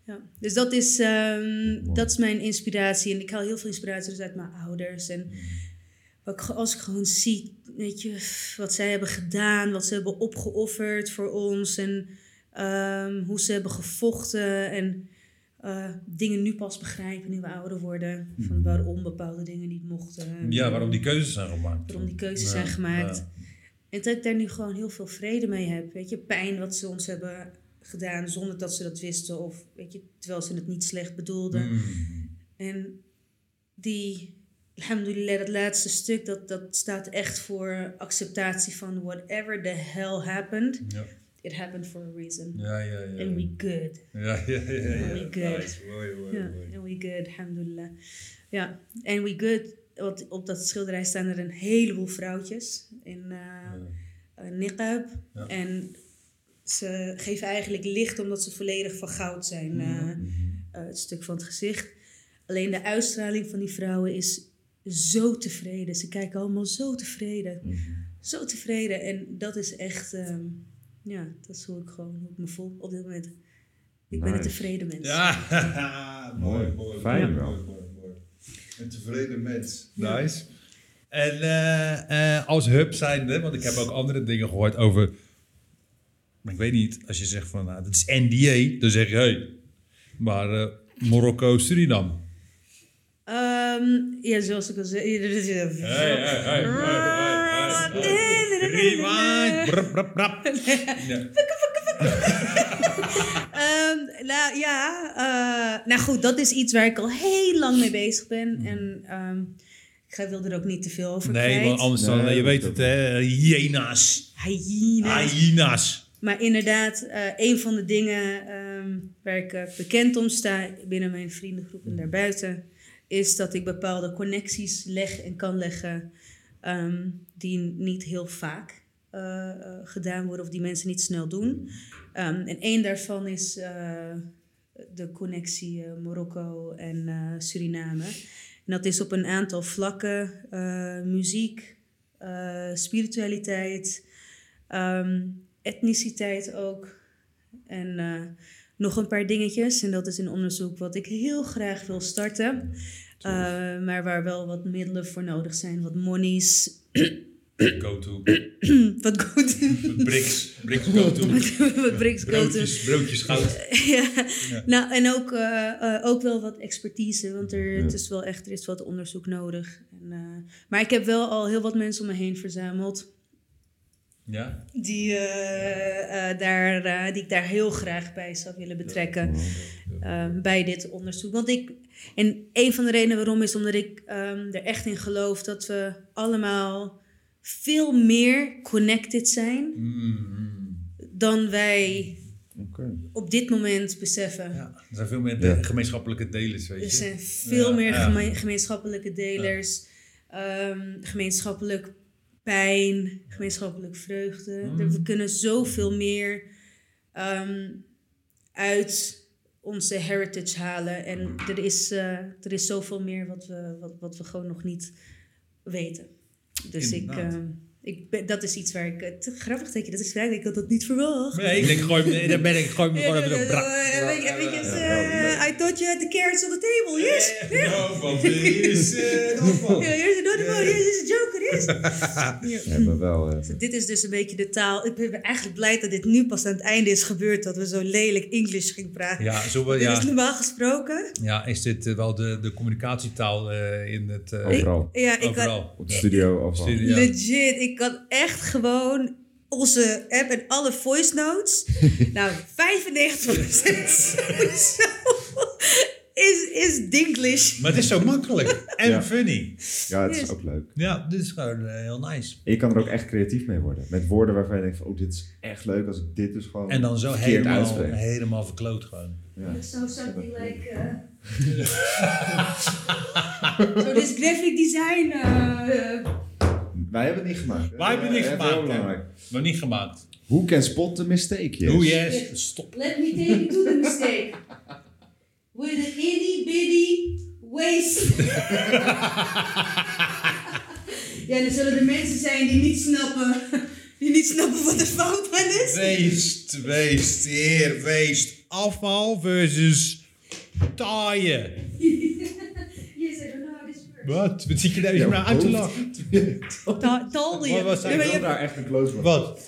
Ja. Dus dat is, um, dat is mijn inspiratie. En ik haal heel veel inspiratie dus uit mijn ouders. En wat ik, als ik gewoon zie, weet je, wat zij hebben gedaan, wat ze hebben opgeofferd voor ons. En um, hoe ze hebben gevochten. En uh, dingen nu pas begrijpen, nu we ouder worden. Van waarom bepaalde dingen niet mochten. Ja, waarom die keuzes zijn gemaakt. Waarom die keuzes ja, zijn gemaakt. Ja. En dat ik daar nu gewoon heel veel vrede mee heb. Weet je, pijn wat ze ons hebben gedaan zonder dat ze dat wisten. Of weet je, terwijl ze het niet slecht bedoelden. Mm. En die, alhamdulillah, dat laatste stuk, dat, dat staat echt voor acceptatie van whatever the hell happened. Ja, It happened for a reason. ja, ja. ja. And we good. Ja, ja, ja. ja, ja. We good. Nice, mooi, mooi, Ja, mooi. and we good, alhamdulillah. Ja, and we good. Want op dat schilderij staan er een heleboel vrouwtjes in eh eh, niqab. Ja. En ze geven eigenlijk licht omdat ze volledig van goud zijn. eh, eh, het stuk van het gezicht. Alleen de uitstraling van die vrouwen is zo tevreden. Ze kijken allemaal zo tevreden. Zo tevreden. En dat is echt, ehm, ja, dat is hoe ik gewoon hoe ik me voel op dit moment. Ik ben een tevreden mens. Ja, [LAUGHS] mooi, mooi. Fijn mooi, wel. mooi, mooi, mooi. Een tevreden mens. Nice. En eh, eh, als hub zijnde, want ik heb ook andere dingen gehoord over... Maar ik weet niet, als je zegt van, nou, dat is NDA, dan zeg je, hey, maar eh, Marokko, Suriname. Ehm, ja, zoals ik al zei. Hey, hey, hey, hey, hey, hey. Rewind. Ehm, nou ja, eh, nou goed, dat is iets waar ik al heel lang mee bezig ben. En ehm, ik ga- wil er ook niet te veel over Nee, kwijt. want anders dan, Nee, je weet het, hè, hyena's. Hyena. Hyena's. Maar inderdaad, eh, een van de dingen ehm, waar ik eh, bekend om sta binnen mijn vriendengroep en daarbuiten, is dat ik bepaalde connecties leg en kan leggen ehm, die niet heel vaak eh, eh, gedaan worden of die mensen niet snel doen. Ehm, en één daarvan is eh, de connectie eh, Marokko en Suriname. En dat is op een aantal vlakken: muziek, spiritualiteit, ehm, etniciteit ook. En nog een paar dingetjes. En dat is een onderzoek wat ik heel graag wil starten. Eh, maar waar wel wat middelen voor nodig zijn. Wat monies. Go to. wat goed. [CLEARS THROAT] Bricks. Bricks [LAUGHS] go to. wat bricks go to. Broodjes, broodjes goud. [LAUGHS] ja. Ja. Nou, en ook, eh, eh, ook wel wat expertise, want er, Ja. het is wel echt, er is wat onderzoek nodig. En, maar ik heb wel al heel wat mensen om me heen verzameld Ja? die, daar, die ik daar heel graag bij zou willen betrekken eh, bij dit onderzoek. Want ik, en een van de redenen waarom is omdat ik ehm, er echt in geloof dat we allemaal veel meer connected zijn Mm. dan wij op dit moment beseffen. Ja, er zijn veel meer de- gemeenschappelijke delers, weet je. Er zijn veel Ja, meer ja. geme- gemeenschappelijke delers, ehm, gemeenschappelijk pijn, gemeenschappelijk vreugde. Mm. We kunnen zoveel meer ehm, uit onze heritage halen. En er is, eh, er is zoveel meer wat we, wat, wat we gewoon nog niet weten. Dus ik, Inderdaad. Ik ben, dat is iets waar ik... Het grappig dat je dat is. Ik had dat niet verwacht. Nee, ik denk, gooi hem, nee, daar ben ik, gooi hem Ja, gewoon ja, even ja, op. Brak. ja, weet je- weet je, Ja, eh, I thought you had the carrots on the table, yes. Nou, wat is eh? [LAUGHS] Ja, here's another one, here's is a joker, yes. [LAUGHS] We hebben wel... eh, Dit is dus een beetje de taal. Ik ben eigenlijk blij dat dit nu pas aan het einde is gebeurd, dat we zo lelijk Engels gingen praten. Ja, zo, wel- Dit is ja, normaal gesproken. ja, is dit eh, wel de, de communicatietaal eh, in het... eh, Overal. Ja, ik had overal. Op de studio, overal. Studio. Ja. legit, ik kan echt gewoon onze app en alle voice notes. [LAUGHS] nou, 95% sowieso [LAUGHS] is, is Dinglish. Maar het is zo makkelijk [LAUGHS] en Ja. funny. Ja, het is ook leuk. Ja, dit is gewoon eh, heel nice. En je kan er ook echt creatief mee worden. Met woorden waarvan je denkt van, oh, dit is echt leuk als ik dit dus gewoon En dan zo helemaal, uitspreek. helemaal verkloot gewoon. Ja. So something like... Uh, so this graphic design... uh, Wij hebben het niet gemaakt. Wij hebben het niet gemaakt, belangrijk. Nog niet gemaakt. Who can spot the mistake? Yes. Hoe yes. Stop. Let me take you to the mistake. With an itty bitty waist. [LAUGHS] ja, er zullen er mensen zijn die niet snappen, die niet snappen wat de fout aan is. Weest, weest, heer, weest. Afval versus taaien. Yes, I don't know how this works. Wat? Wat zit je daar Ja, zo naar uit te lachen? Ta- Talje. Wat Ik je- daar echt een close one. Wat?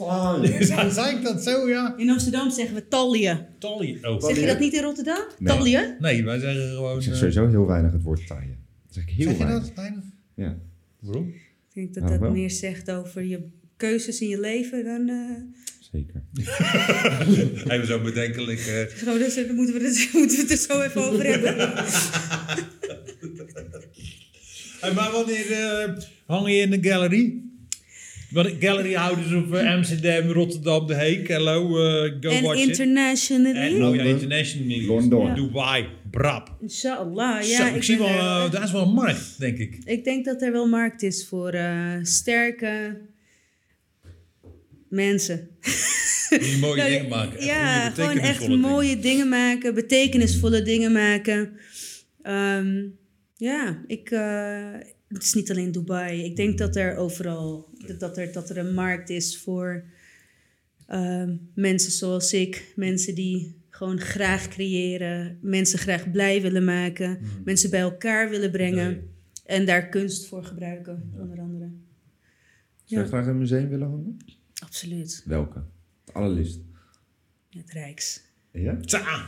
[LAUGHS] Zei ik dat zo, ja? In Amsterdam zeggen we talje. Taaien. Oh. Zeg je dat niet in Rotterdam? Nee. Talje? Nee, wij zeggen gewoon... Ik zeg eh, sowieso heel weinig het woord taaien. Dat zeg ik heel zeg je weinig. dat? Weinig? Ja. Waarom? Ik denk dat Nou, dat meer zegt over je keuzes in je leven, dan... eh, Zeker. Even zo bedenkelijk. eh, Zo, dus, daar moeten, we het, [LAUGHS] moeten we het er zo even over hebben. [LAUGHS] Hey, maar wanneer eh, hang je in de gallery? Want gallery houden ze op eh, Amsterdam, Rotterdam, De Heek. Hello, eh, go en watch it. internationally. En, oh ja, internationally. Londen. Dubai, Brab. Inshallah, Zo, ja. ik, zie wel, eh, daar is wel een markt, denk ik. ik denk dat er wel markt is voor eh, sterke mensen. Die mooie [LAUGHS] Nou, dingen maken. Echt Ja, gewoon echt mooie dingen maken, betekenisvolle dingen maken. Ehm, ja, ik, eh, het is niet alleen Dubai. Ik denk dat er overal dat- er, dat er een markt is voor ehm, mensen zoals ik. Mensen die gewoon graag creëren, mensen graag blij willen maken, mensen bij elkaar willen brengen Nee. en daar kunst voor gebruiken, onder andere. Zou je Ja. graag in een museum willen hangen? Absoluut. Welke? Het allerliefst. Het Rijks. Ja? Tja,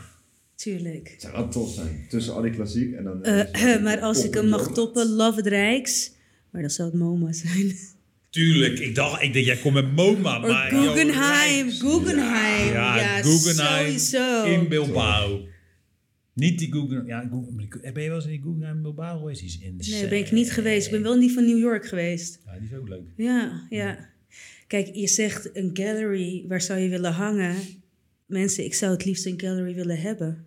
Tuurlijk. Het zou wel tof zijn. Tussen al die klassiek en dan... Eh, maar als ik hem mag toppen, Love het Rijks. Maar dan zou het MoMA zijn. tuurlijk. Ik dacht, ik denk, jij komt met MoMA. Of maar, Guggenheim. Guggenheim. Ja, Ja, Guggenheim sowieso. in Bilbao. Niet die Guggenheim. Ja, Guggenheim. Ben je wel eens in die Guggenheim in Bilbao geweest? Die is in Nee, ben ik niet geweest. Ik ben wel niet van New York geweest. Ja, die is ook leuk. Ja, ja. Kijk, je zegt een gallery. Waar zou je willen hangen? Mensen, ik zou het liefst een gallery willen hebben.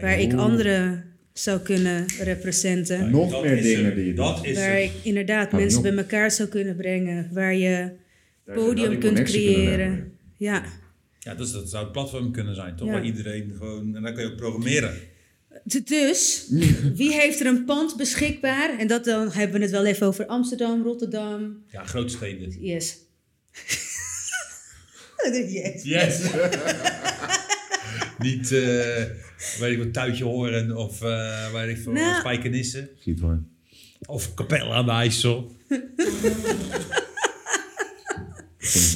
Waar ik anderen zou kunnen representen. Nog dat meer dingen die je Dat doet. is Waar ik inderdaad mensen bij elkaar zou kunnen brengen. Waar je Daar podium kunt creëren. Ja. Ja, dus dat zou het platform kunnen zijn, toch? Ja. Waar iedereen gewoon... En dan kun je ook programmeren. Dus, [LAUGHS] wie heeft er een pand beschikbaar? En dat dan hebben we het wel even over Amsterdam, Rotterdam. Ja, grote steden. Yes. [LAUGHS] yes. Yes! [LAUGHS] Niet, eh weet ik wat, Tuitje Horen of eh weet ik veel, Nou. Spijkenisse. Ziet hoor. Of Capelle aan de IJssel.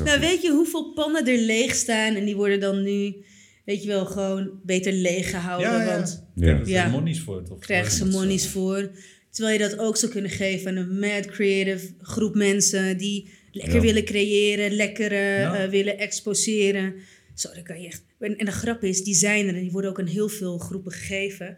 Nou, weet je hoeveel pannen er leeg staan? En die worden dan nu, weet je wel, gewoon beter leeg gehouden. Want Ja. Dat Ja. zijn monies voor. Of krijgen ze monies voor. Terwijl je dat ook zou kunnen geven aan een mad creative groep mensen die lekker Ja. willen creëren, lekker Ja. eh, willen exposeren. Zo, dan kan je echt. En, en de grap is, die zijn er en die worden ook aan heel veel groepen gegeven.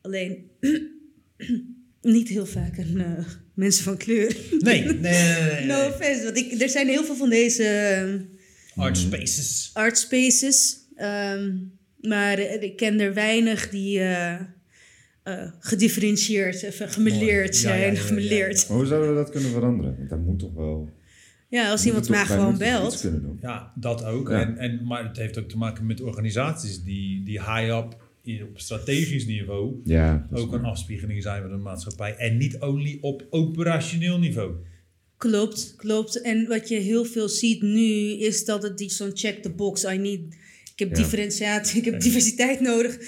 Alleen [CLEARS THROAT] niet heel vaak aan eh, mensen van kleur. Nee, nee, nee. nee, nee. [LAUGHS] No offense, want ik, er zijn heel veel van deze eh, Art spaces. art spaces. ehm, maar eh, ik ken er weinig die eh, eh, gedifferentieerd, even gemeleerd Ja, ja, zijn. ja, ja, gemeleerd. ja. Maar hoe zouden we dat kunnen veranderen? Want daar moet toch wel... Ja, als iemand maar gewoon belt. Ja, dat ook. Ja. En, en, maar het heeft ook te maken met organisaties die, die high-up in- op strategisch niveau Ja, ook een afspiegeling zijn van de maatschappij. En niet only op operationeel niveau. Klopt, klopt. En wat je heel veel ziet nu is dat het die zo'n check the box. I need, ik heb Ja. differentiatie, ik heb diversiteit nodig.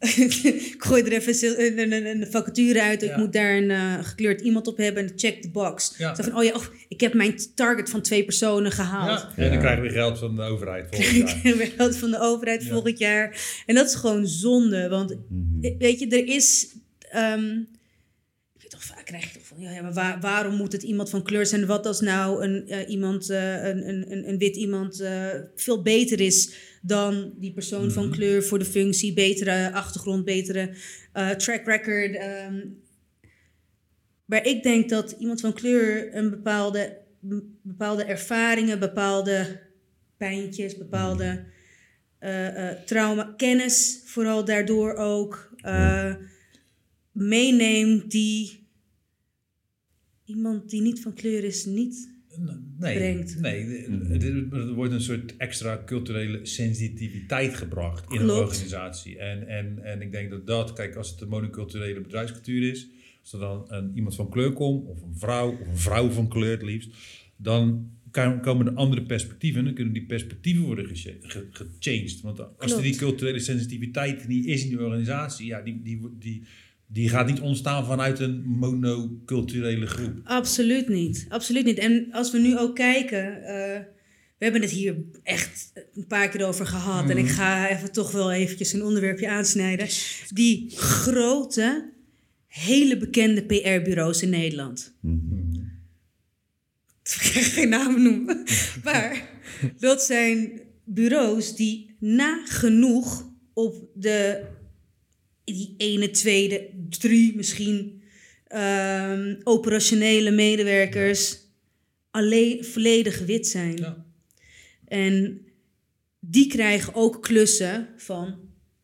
Ik gooi er even een, een, een- een vacature uit. Ik Ja. moet daar een eh, gekleurd iemand op hebben en check the box. Ja. Zo van, oh ja, oh, ik heb mijn target van twee personen gehaald. Ja. En dan krijgen we geld van de overheid [LAUGHS] volgend jaar. geld van de overheid Ja. volgend jaar. En dat is gewoon zonde. Want Mhm. eh, weet je, er is. ehm, ik weet toch, vaak krijg je toch van ja, ja, maar waar- waarom moet het iemand van kleur zijn? Wat als nou een, eh, iemand, een, een, een, een wit iemand veel beter is dan die persoon van kleur voor de functie? Betere achtergrond, betere eh, track record. ehm. maar ik denk dat iemand van kleur een bepaalde, bepaalde ervaringen, bepaalde pijntjes, bepaalde eh, trauma, kennis, vooral daardoor ook meeneemt die iemand die niet van kleur is niet. Nee, brengt. nee er- er- wordt een soort extra culturele sensitiviteit gebracht in een organisatie. En, en, en ik denk dat dat, kijk, als het een monoculturele bedrijfscultuur is, als er dan een, iemand van kleur komt, of een vrouw, of een vrouw van kleur het liefst, dan komen er andere perspectieven en dan kunnen die perspectieven worden gecha- ge- gechanged. Want als er die culturele sensitiviteit niet is in die organisatie, ja, die, die, die, die gaat niet ontstaan vanuit een monoculturele groep. Absoluut niet. Absoluut niet. En als we nu ook kijken, eh, we hebben het hier echt een paar keer over gehad. En ik ga even toch wel eventjes een onderwerpje aansnijden. Die grote, hele bekende PR-bureaus in Nederland. ga geen namen noemen. [LAUGHS] Maar dat zijn bureaus die nagenoeg op de die ene, tweede, drie misschien ehm, operationele medewerkers alleen volledig wit zijn. Ja. En die krijgen ook klussen van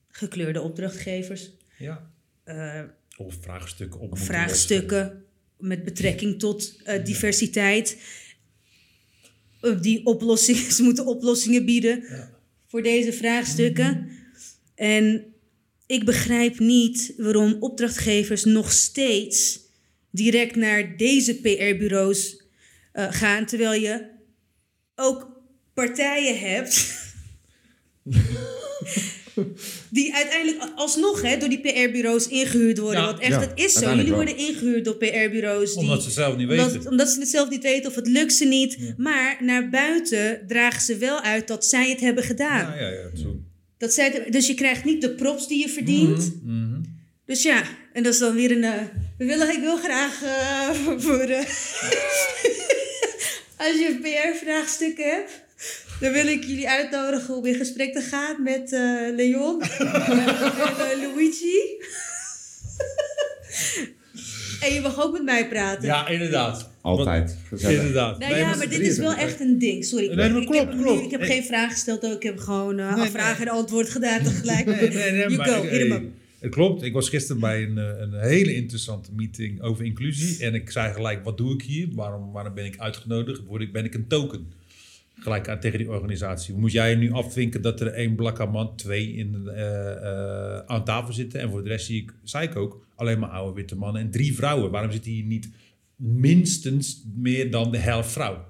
gekleurde opdrachtgevers. Ja. eh, Of vraagstukken op vraagstukken met betrekking tot eh, diversiteit. Eh, die oplossingen, [LAUGHS] ze moeten oplossingen bieden Ja. voor deze vraagstukken. En ik begrijp niet waarom opdrachtgevers nog steeds direct naar deze PR-bureaus eh, gaan, terwijl je ook partijen hebt. [LAUGHS] Die uiteindelijk alsnog hè, door die PR-bureaus ingehuurd worden. Ja. Want echt, Ja, het is zo. Jullie worden ingehuurd door PR-bureaus. die- Omdat ze zelf niet weten. omdat ze het zelf niet weten of het lukt ze niet. Maar naar buiten dragen ze wel uit dat zij het hebben gedaan. Ja, ja, ja. Zo. Dat zij het- dus je krijgt niet de props die je verdient. Mhm. Dus ja, en dat is dan weer een... eh, we willen, ik wil graag eh, [LAUGHS] voor... eh, [LAUGHS] als je een PR-vraagstuk hebt... Dan wil ik jullie uitnodigen om in gesprek te gaan met Leon [LAUGHS] en Luigi. En je mag ook met mij praten. Ja, inderdaad. Altijd. Gezellig. Inderdaad. Nou Nee, ja, maar dit is wel echt een ding. Sorry. Nee, maar ik klopt, heb, nu- klopt. ik heb Ik- geen vraag gesteld ook. Ik heb gewoon eh Nee, vraag nee. en antwoord gedaan [LAUGHS] tegelijk. Nee, nee, nee, you maar go, ik- hit 'em hey, up. Het klopt. Ik was gisteren bij een, eh, een hele interessante meeting over inclusie. En ik zei gelijk, wat doe ik hier? Waarom, waarom ben ik uitgenodigd? Word ik, ben ik een token? Gelijk aan, tegen die organisatie. Moet jij nu afvinken dat er één blakke man, twee in, eh, eh, aan tafel zitten? En voor de rest zie ik, zei ik ook, alleen maar oude witte mannen en drie vrouwen. Waarom zit hier niet minstens meer dan de helft vrouw?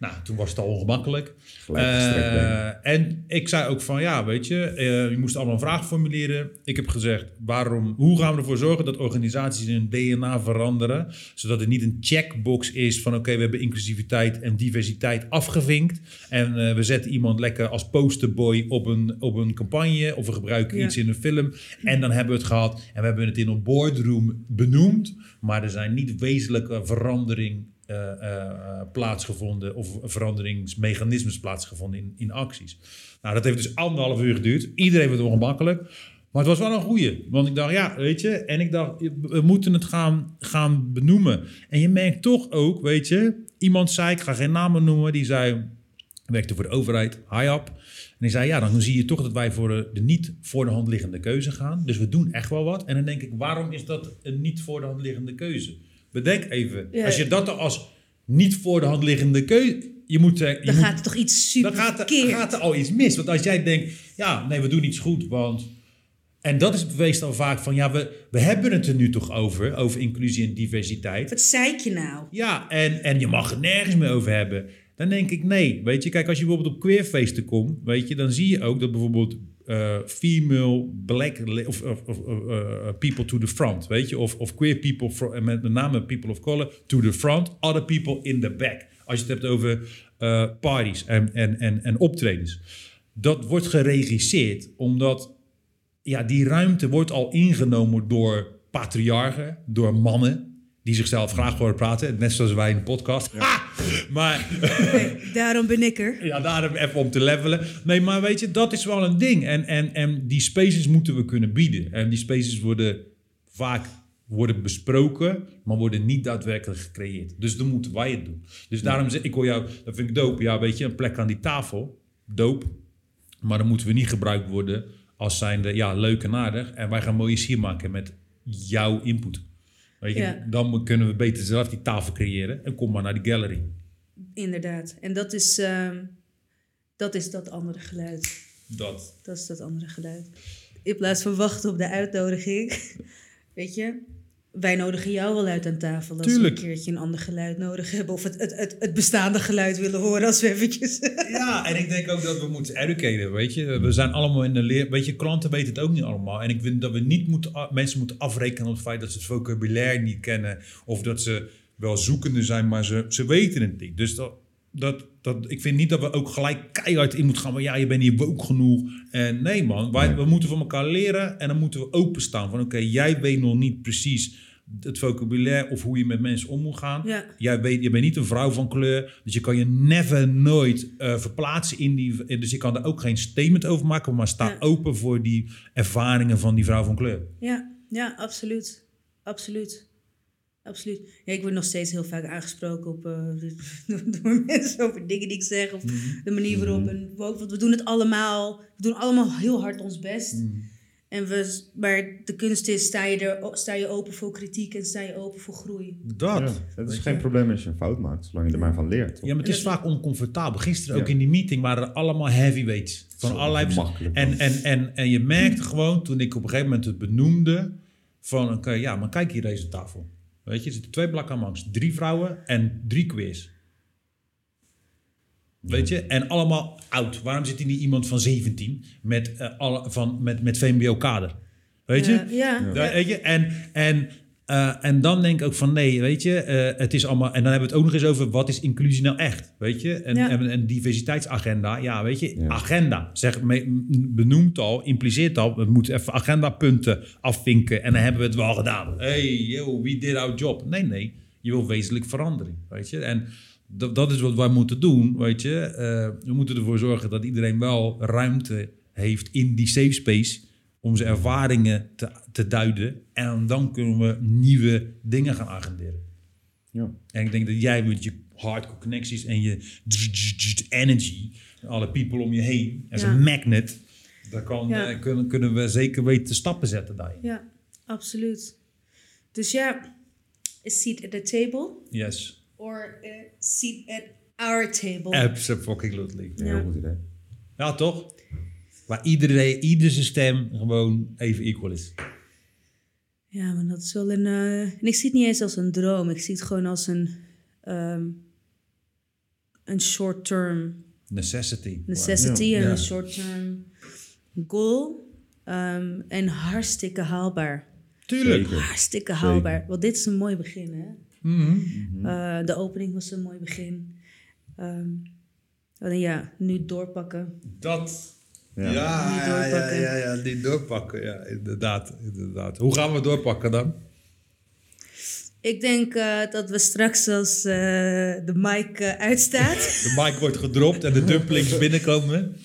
Nou, toen was het al ongemakkelijk. Eh, en ik zei ook van ja, weet je, eh, je moest allemaal een vraag formuleren. Ik heb gezegd, waarom, hoe gaan we ervoor zorgen dat organisaties hun DNA veranderen, zodat het niet een checkbox is van oké, we hebben inclusiviteit en diversiteit afgevinkt en eh, we zetten iemand lekker als posterboy op een, op een campagne of we gebruiken Ja. iets in een film en dan hebben we het gehad en we hebben het in een boardroom benoemd, maar er zijn niet wezenlijke verandering eh, eh, plaatsgevonden of veranderingsmechanismes plaatsgevonden in, in acties. Nou, dat heeft dus anderhalf uur geduurd. Iedereen het ongemakkelijk. Maar het was wel een goeie. Want ik dacht, ja, weet je. En ik dacht, we moeten het gaan, gaan benoemen. En je merkt toch ook, weet je. Iemand zei, ik ga geen namen noemen. Die zei, werkte voor de overheid, high up. En die zei, ja, dan zie je toch dat wij voor de niet voor de hand liggende keuze gaan. Dus we doen echt wel wat. En dan denk ik, waarom is dat een niet voor de hand liggende keuze? Bedenk even, Ja. als je dat er als niet voor de hand liggende keuze... Je moet, eh, je Dan moet gaat er toch iets super dan gaat er, gaat er al iets mis. Want als jij denkt, ja, nee, we doen iets goed, want... En dat is bewezen dan vaak van, ja, we, we hebben het er nu toch over, over inclusie en diversiteit. Wat zei je nou? Ja, en, en je mag het nergens meer over hebben. Dan denk ik, nee, weet je, kijk, als je bijvoorbeeld op queerfeesten komt, weet je, dan zie je ook dat bijvoorbeeld eh, female, black, of, of, of, eh, people to the front, weet je, of, of queer people, en met, name people of color, to the front, other people in the back. Als je het hebt over eh parties en, en, en, en optredens. Dat wordt geregisseerd omdat ja, die ruimte wordt al ingenomen door patriarchen, door mannen die zichzelf graag horen praten, net zoals wij in de podcast. Ha! Maar Nee, daarom ben ik er. ja, daarom even om te levelen. Nee, maar weet je, dat is wel een ding. En, en, en die spaces moeten we kunnen bieden. En die spaces worden vaak worden besproken, maar worden niet daadwerkelijk gecreëerd. Dus dan moeten wij het doen. Dus daarom zeg ik hoor jou, dat vind ik dope. Ja, weet je, een plek aan die tafel, dope. Maar dan moeten we niet gebruikt worden als zijnde, ja, leuk en aardig. En wij gaan mooie sier maken met jouw input. Weet je, Ja. dan kunnen we beter zelf die tafel creëren. En kom maar naar die gallery. Inderdaad. En dat is, ehm, dat is dat andere geluid. Dat. Dat is dat andere geluid. In plaats van wachten op de uitnodiging. [LAUGHS] Weet je, wij nodigen jou wel uit aan tafel als Tuurlijk. we een keertje een ander geluid nodig hebben. Of het, het, het, het bestaande geluid willen horen als we eventjes... [LAUGHS] Ja, en ik denk ook dat we moeten educaten, weet je. We zijn allemaal in de leer... Weet je, klanten weten het ook niet allemaal. En ik vind dat we niet moeten, mensen moeten afrekenen op het feit dat ze het vocabulaire niet kennen. Of dat ze wel zoekende zijn, maar ze, ze weten het niet. Dus dat, dat, dat, ik vind niet dat we ook gelijk keihard in moeten gaan. Maar ja, je bent hier woke genoeg. En nee man, wij, we moeten van elkaar leren. En dan moeten we openstaan. Van oké, jij weet nog niet precies het vocabulaire of hoe je met mensen om moet gaan. Ja. Jij weet, je bent niet een vrouw van kleur, dus je kan je never nooit eh, verplaatsen in die. Dus je kan er ook geen statement over maken, maar sta Ja. open voor die ervaringen van die vrouw van kleur. Ja, ja, absoluut. Absoluut. Absoluut. Ja, ik word nog steeds heel vaak aangesproken op, eh, [LAUGHS] door mensen over dingen die ik zeg. Of de manier waarop. En we, ook, want we doen het allemaal. We doen allemaal heel hard ons best. En we, maar de kunst is, sta je, er, sta je open voor kritiek en sta je open voor groei. Dat. Ja, het is geen je. probleem als je een fout maakt, zolang je er maar van leert. toch? Ja, maar het is vaak oncomfortabel. Gisteren ook in die meeting waren er allemaal heavyweights. Van Zo allerlei... makkelijk, En, en, en, en je merkte gewoon, toen ik op een gegeven moment het benoemde... van, oké, ja, maar kijk hier deze tafel. Weet je, er zitten twee blakken mangs. Drie vrouwen en drie queers. Weet je? En allemaal oud. Waarom zit hier niet iemand van 17 met, eh, alle, van, met, met VMBO-kader? Weet je? Ja, ja. Ja. Daar- weet je? En, en, eh, en dan denk ik ook van nee, weet je, eh, het is allemaal. En dan hebben we het ook nog eens over wat is inclusie nou echt, weet je? En, Ja. en, en diversiteitsagenda, ja, weet je, Ja. agenda, zeg, benoemt al, impliceert al, we moeten even agendapunten afvinken en dan hebben we het wel gedaan. Hey, yo, we did our job. Nee, nee, je wil wezenlijk verandering, weet je? En dat, dat is wat wij moeten doen, weet je? Eh, we moeten ervoor zorgen dat iedereen wel ruimte heeft in die safe space om zijn ervaringen te, te duiden. En dan kunnen we nieuwe dingen gaan agenderen. Ja. En ik denk dat jij met je hardcore connecties en je energy, alle people om je heen, als Ja. een magnet, daar kan, Ja. eh, kunnen, kunnen we zeker weten stappen zetten daarin. Ja, absoluut. Dus ja, a seat at the table Yes, or a seat at our table. absolutely. Een Ja. heel goed idee. Ja, toch? Waar iedereen, ieder zijn stem gewoon even equal is. Ja, maar dat is wel een. eh, en ik zie het niet eens als een droom. Ik zie het gewoon als een. ehm, een short-term Necessity. necessity en een short-term goal. Ehm, en hartstikke haalbaar. Tuurlijk. Zeker. Hartstikke Zeker. haalbaar. Want dit is een mooi begin, hè? Mhm. Eh, de opening was een mooi begin. Ehm, en ja, nu doorpakken. Dat. Ja. Ja, ja, ja, ja, doorpakken. Ja, inderdaad, inderdaad. Hoe gaan we doorpakken dan? Ik denk eh, dat we straks als eh, de mic eh, uitstaat. [LAUGHS] De mic wordt gedropt en de dumplings binnenkomen.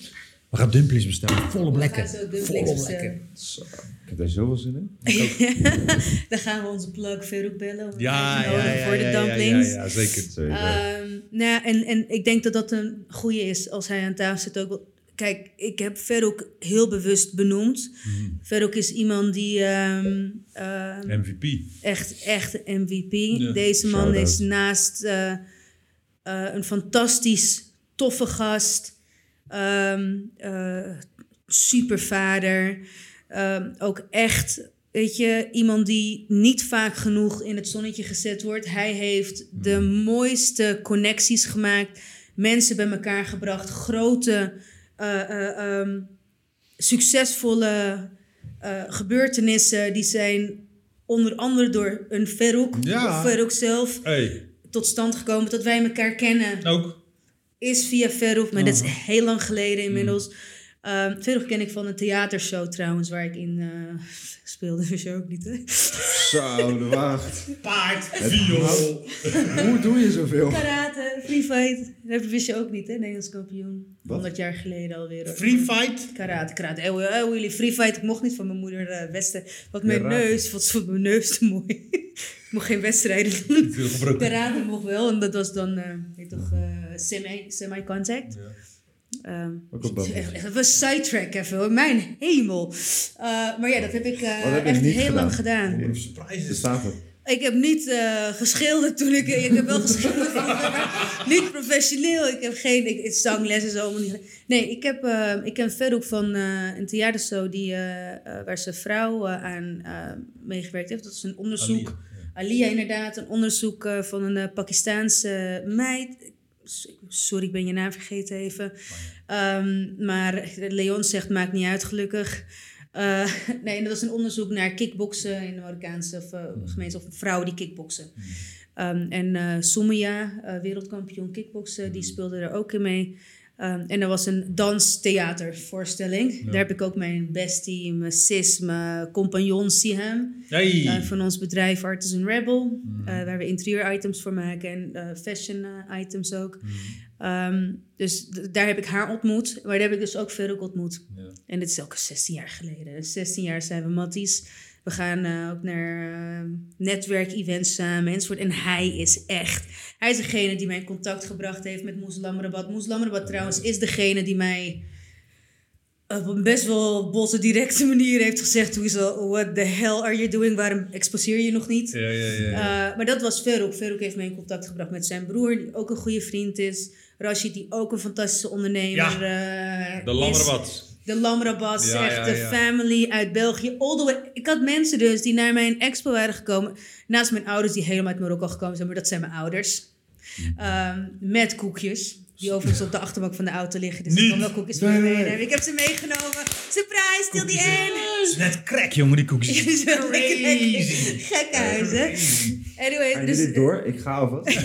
We gaan dumplings bestellen. Volop We lekker. Volop bestellen. lekker. Zo, Ik heb daar zoveel zin in. [LAUGHS] Dan gaan we onze plug Verhoek bellen. om Ja, ja, ja, voor de ja, ja, dumplings. Ja, ja, zeker. Zeker. Ehm, nou ja, en, en ik denk dat dat een goede is als hij aan tafel zit ook. Kijk, ik heb Verhoek heel bewust benoemd. Mhm. Verhoek is iemand die ehm, ehm, MVP. echt, echt MVP. Ja. Deze man is naast eh, eh, een fantastisch toffe gast, ehm eh, supervader, ehm, ook echt, weet je, iemand die niet vaak genoeg in het zonnetje gezet wordt. Hij heeft de mooiste connecties gemaakt, mensen bij elkaar gebracht, grote, eh, eh, ehm, succesvolle eh, gebeurtenissen die zijn onder andere door een Verhoek Ja. of Verhoek zelf Hey, tot stand gekomen. Dat wij elkaar kennen ook. is via Verhoek, maar dat is heel lang geleden inmiddels. Ehm Verhoek ken ik van een theatershow trouwens, waar ik in eh, [LAUGHS] speelde. Wist je ook niet, hè? Zo, de wacht. [LAUGHS] Paard, viool. [LAUGHS] Hoe doe je zoveel? Karate, free fight. Dat wist je ook niet, hè? Nederlands kampioen. Wat? 100 jaar geleden alweer. Free fight. Karate, karate. Eh, eh, eh, jullie free fight. Ik mocht niet van mijn moeder eh, westen. Want mijn neus, wat vond mijn neus te mooi. ik mocht geen wedstrijden doen. Karate mocht wel, en dat was dan, eh weet toch, eh, semi- semi-contact. Ehm, echt even sidetrack even, hoor. mijn hemel. Eh, maar ja, dat heb ik eh, heb je echt heel gedaan? lang gedaan. Surprises. Ik heb niet eh, geschilderd toen ik... Ik heb wel geschilderd, maar niet professioneel. Ik heb geen ik, zangles en zo allemaal niet. Nee, ik, heb, eh, ik ken Verhoek van eh, een theatershow die, waar zijn vrouw aan eh, meegewerkt heeft. Dat is een onderzoek. Alia, inderdaad, een onderzoek eh, van een Pakistaanse meid. Sorry, ik ben je naam vergeten even. Ehm, maar Leon zegt, maakt niet uit, gelukkig. Eh, [LAUGHS] nee, dat was een onderzoek naar kickboksen in de Marokkaanse of, eh, gemeenschap. Of vrouwen die kickboksen. Ehm, en eh, wereldkampioen kickboksen, die speelde er ook in mee. Ehm, en er was een danstheatervoorstelling. Daar heb ik ook mijn bestie, mijn sis, mijn compagnon Siham. Hey. eh, van ons bedrijf Artisan Rebel. eh, waar we interieur items voor maken en eh, fashion items ook. Ehm, dus daar heb ik haar ontmoet. Maar daar heb ik dus ook Veruk ontmoet. Ja. En dit is ook 16 jaar geleden. 16 jaar zijn we matties. We gaan eh, ook naar eh, netwerkevents samen enzovoort. En hij is echt... Hij is degene die mij in contact gebracht heeft met Moeslamrabat. Moeslamrabat trouwens is degene die mij op een best wel bosse, directe manier heeft gezegd... Hoe is al, what the hell are you doing? Waarom exposeer je nog niet? Ja, ja, ja. ja. Uh, maar dat was Feruk. Feruk heeft mij in contact gebracht met zijn broer, die ook een goede vriend is. Rashid, die ook een fantastische ondernemer eh, de is. De Lamrabas, Ja, echt ja, de family uit België. All the way. Ik had mensen dus die naar mijn expo waren gekomen. Naast mijn ouders die helemaal uit Marokko gekomen zijn, maar dat zijn mijn ouders. Ehm, met koekjes. Die overigens op de achterbank van de auto liggen. Dus ik kan wel koekjes voor me meenemen. Ik heb ze meegenomen. Surprise, stil die in. Het is net crack, jongen, die koekjes. Het is wel lekker, Crazy. Gekke huis, hè? Anyway, dus... dit door? Ik ga alvast. [LAUGHS]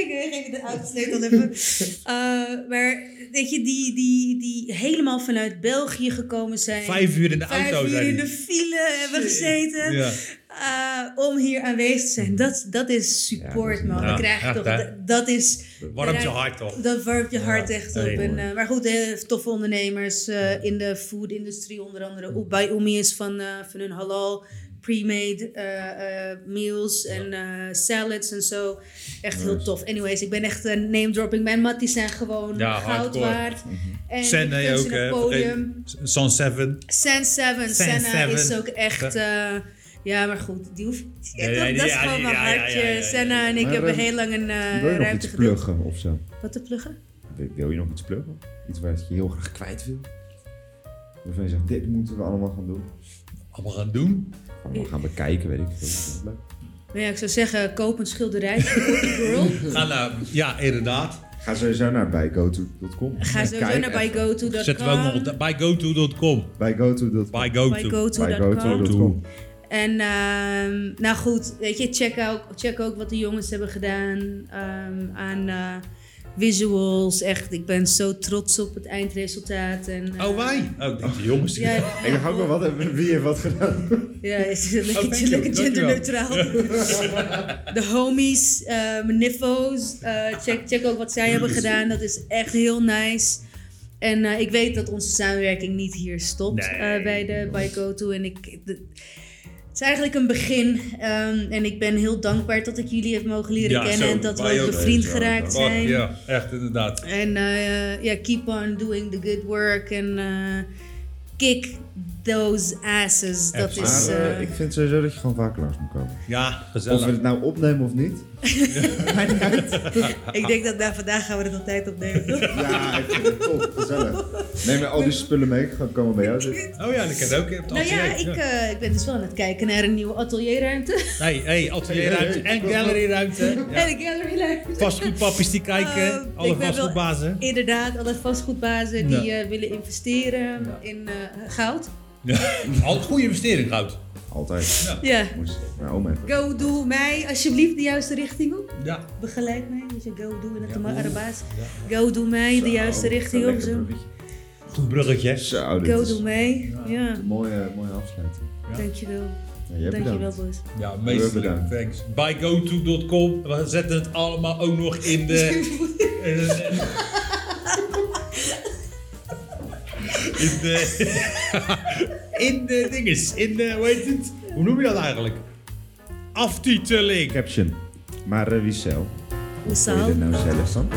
[LAUGHS] ik geef je de autosleutel even. Uh, maar weet je, die, die, die helemaal vanuit België gekomen zijn. Vijf uur in de Vijf auto uur zijn in die. de file hebben gezeten. Ja. uh, om hier aanwezig te zijn. Dat, dat is support, Ja, man. ja, krijg je toch... Dat, dat is... Warmt je hart toch? Dat warmt je hart echt op. En, eh, maar goed, eh, toffe ondernemers eh, in de food-industrie, onder andere. Bij Oemi is van, eh, van hun halal pre-made eh, eh, meals en eh, salads en zo. Echt heel tof. Anyways, ik ben echt een name-dropping. Mijn matties zijn gewoon Ja, goud hardcore. waard. En Sen ik nee, gun ze ook, hè. podium. 7. Sen 7. Sen Senna Seven. is ook echt... eh, ja, maar goed, die hoeft... Ja, Ja, ja, dat is ja, gewoon ja, mijn hartje. ja, ja, ja. Senna en ik Maar, hebben heel lang een eh, Wil je nog ruimte pluggen of zo? Wat te pluggen? Wil- Wil je nog iets pluggen? Iets waar je heel graag kwijt wil? Waarvan je zegt, dit moeten we allemaal gaan doen. Allemaal gaan doen. Allemaal gaan bekijken, weet ik veel. Nou ja, ik zou zeggen, koop een schilderij Girl. [LAUGHS] Ga naar, ja, inderdaad. Ga sowieso naar bygoto.com. Ga sowieso Kijk naar bygoto.com. Zetten we ook nog op bygoto.com. Bygoto.com. Bygoto. bygoto.com. Bygoto.com. En ehm, nou goed, weet je, check ook, check ook wat de jongens hebben gedaan ehm, aan eh, visuals. Echt, ik ben zo trots op het eindresultaat. En, eh, Oh, wij? Oh, ik denk de jongens. Ja, [LAUGHS] Ik dacht ook wel, wat, hebben- wie heeft wat gedaan? ja, is lekker, Oh, thank you, lekker genderneutraal. [LAUGHS] de homies, eh mijn nifo's, eh, check, check ook wat zij hebben gedaan. Dat is echt heel nice. En eh, ik weet dat onze samenwerking niet hier stopt Nee. eh, bij de bij GoTo. En ik, de- het is eigenlijk een begin. ehm, en ik ben heel dankbaar dat ik jullie heb mogen leren Ja, kennen. zo, en dat we ook bevriend geraakt zijn. Ja, echt inderdaad. En eh, ja, keep on doing the good work. En eh, kick those asses. Dat is... Maar eh, ik vind sowieso dat je gewoon vaker langs moet komen. Ja, Of we gezellig. het nou opnemen of niet. [LAUGHS] ik denk dat na vandaag gaan we het altijd opnemen. Ja, ik vind het top. Gezellig. Neem je al die [LAUGHS] spullen mee. Ik ga komen bij jou zitten. [LAUGHS] Oh ja, dat kan ook. op het Nou ja, ik, eh, ik ben dus wel aan het kijken naar een nieuwe atelierruimte. Hey, hey, atelierruimte Hey, hey, en galleryruimte. Ja. En een galleryruimte. Vastgoedpappies die kijken. Eh, alle ik ben wel- vastgoedbazen. Inderdaad, alle vastgoedbazen die Ja. eh, willen investeren in eh, goud. Ja. Al goede investering, goud. Altijd. Ja. Ja. Moest mijn oma even. Go, doe mij alsjeblieft de juiste richting op. Ja. Begeleid mij. Dus je go, doe in het Ja. Arabaas. Go, doe mij de juiste richting op. Zo. Goed bruggetje. Zo, dit Go, is doe mij. Ja, een mooie, mooie afsluiting. Ja. dankjewel. Ja, Dankjewel, boys. Ja, meestelijk. bedankt. Thanks. Bygoto.com. We zetten het allemaal ook nog in de... [LAUGHS] in de- [LAUGHS] In de... In de dinges. In de... Hoe heet het? Hoe noem je dat eigenlijk? Aftiteling. Caption. Maar eh, wie zelf? Hoe je dit nou zelf dan?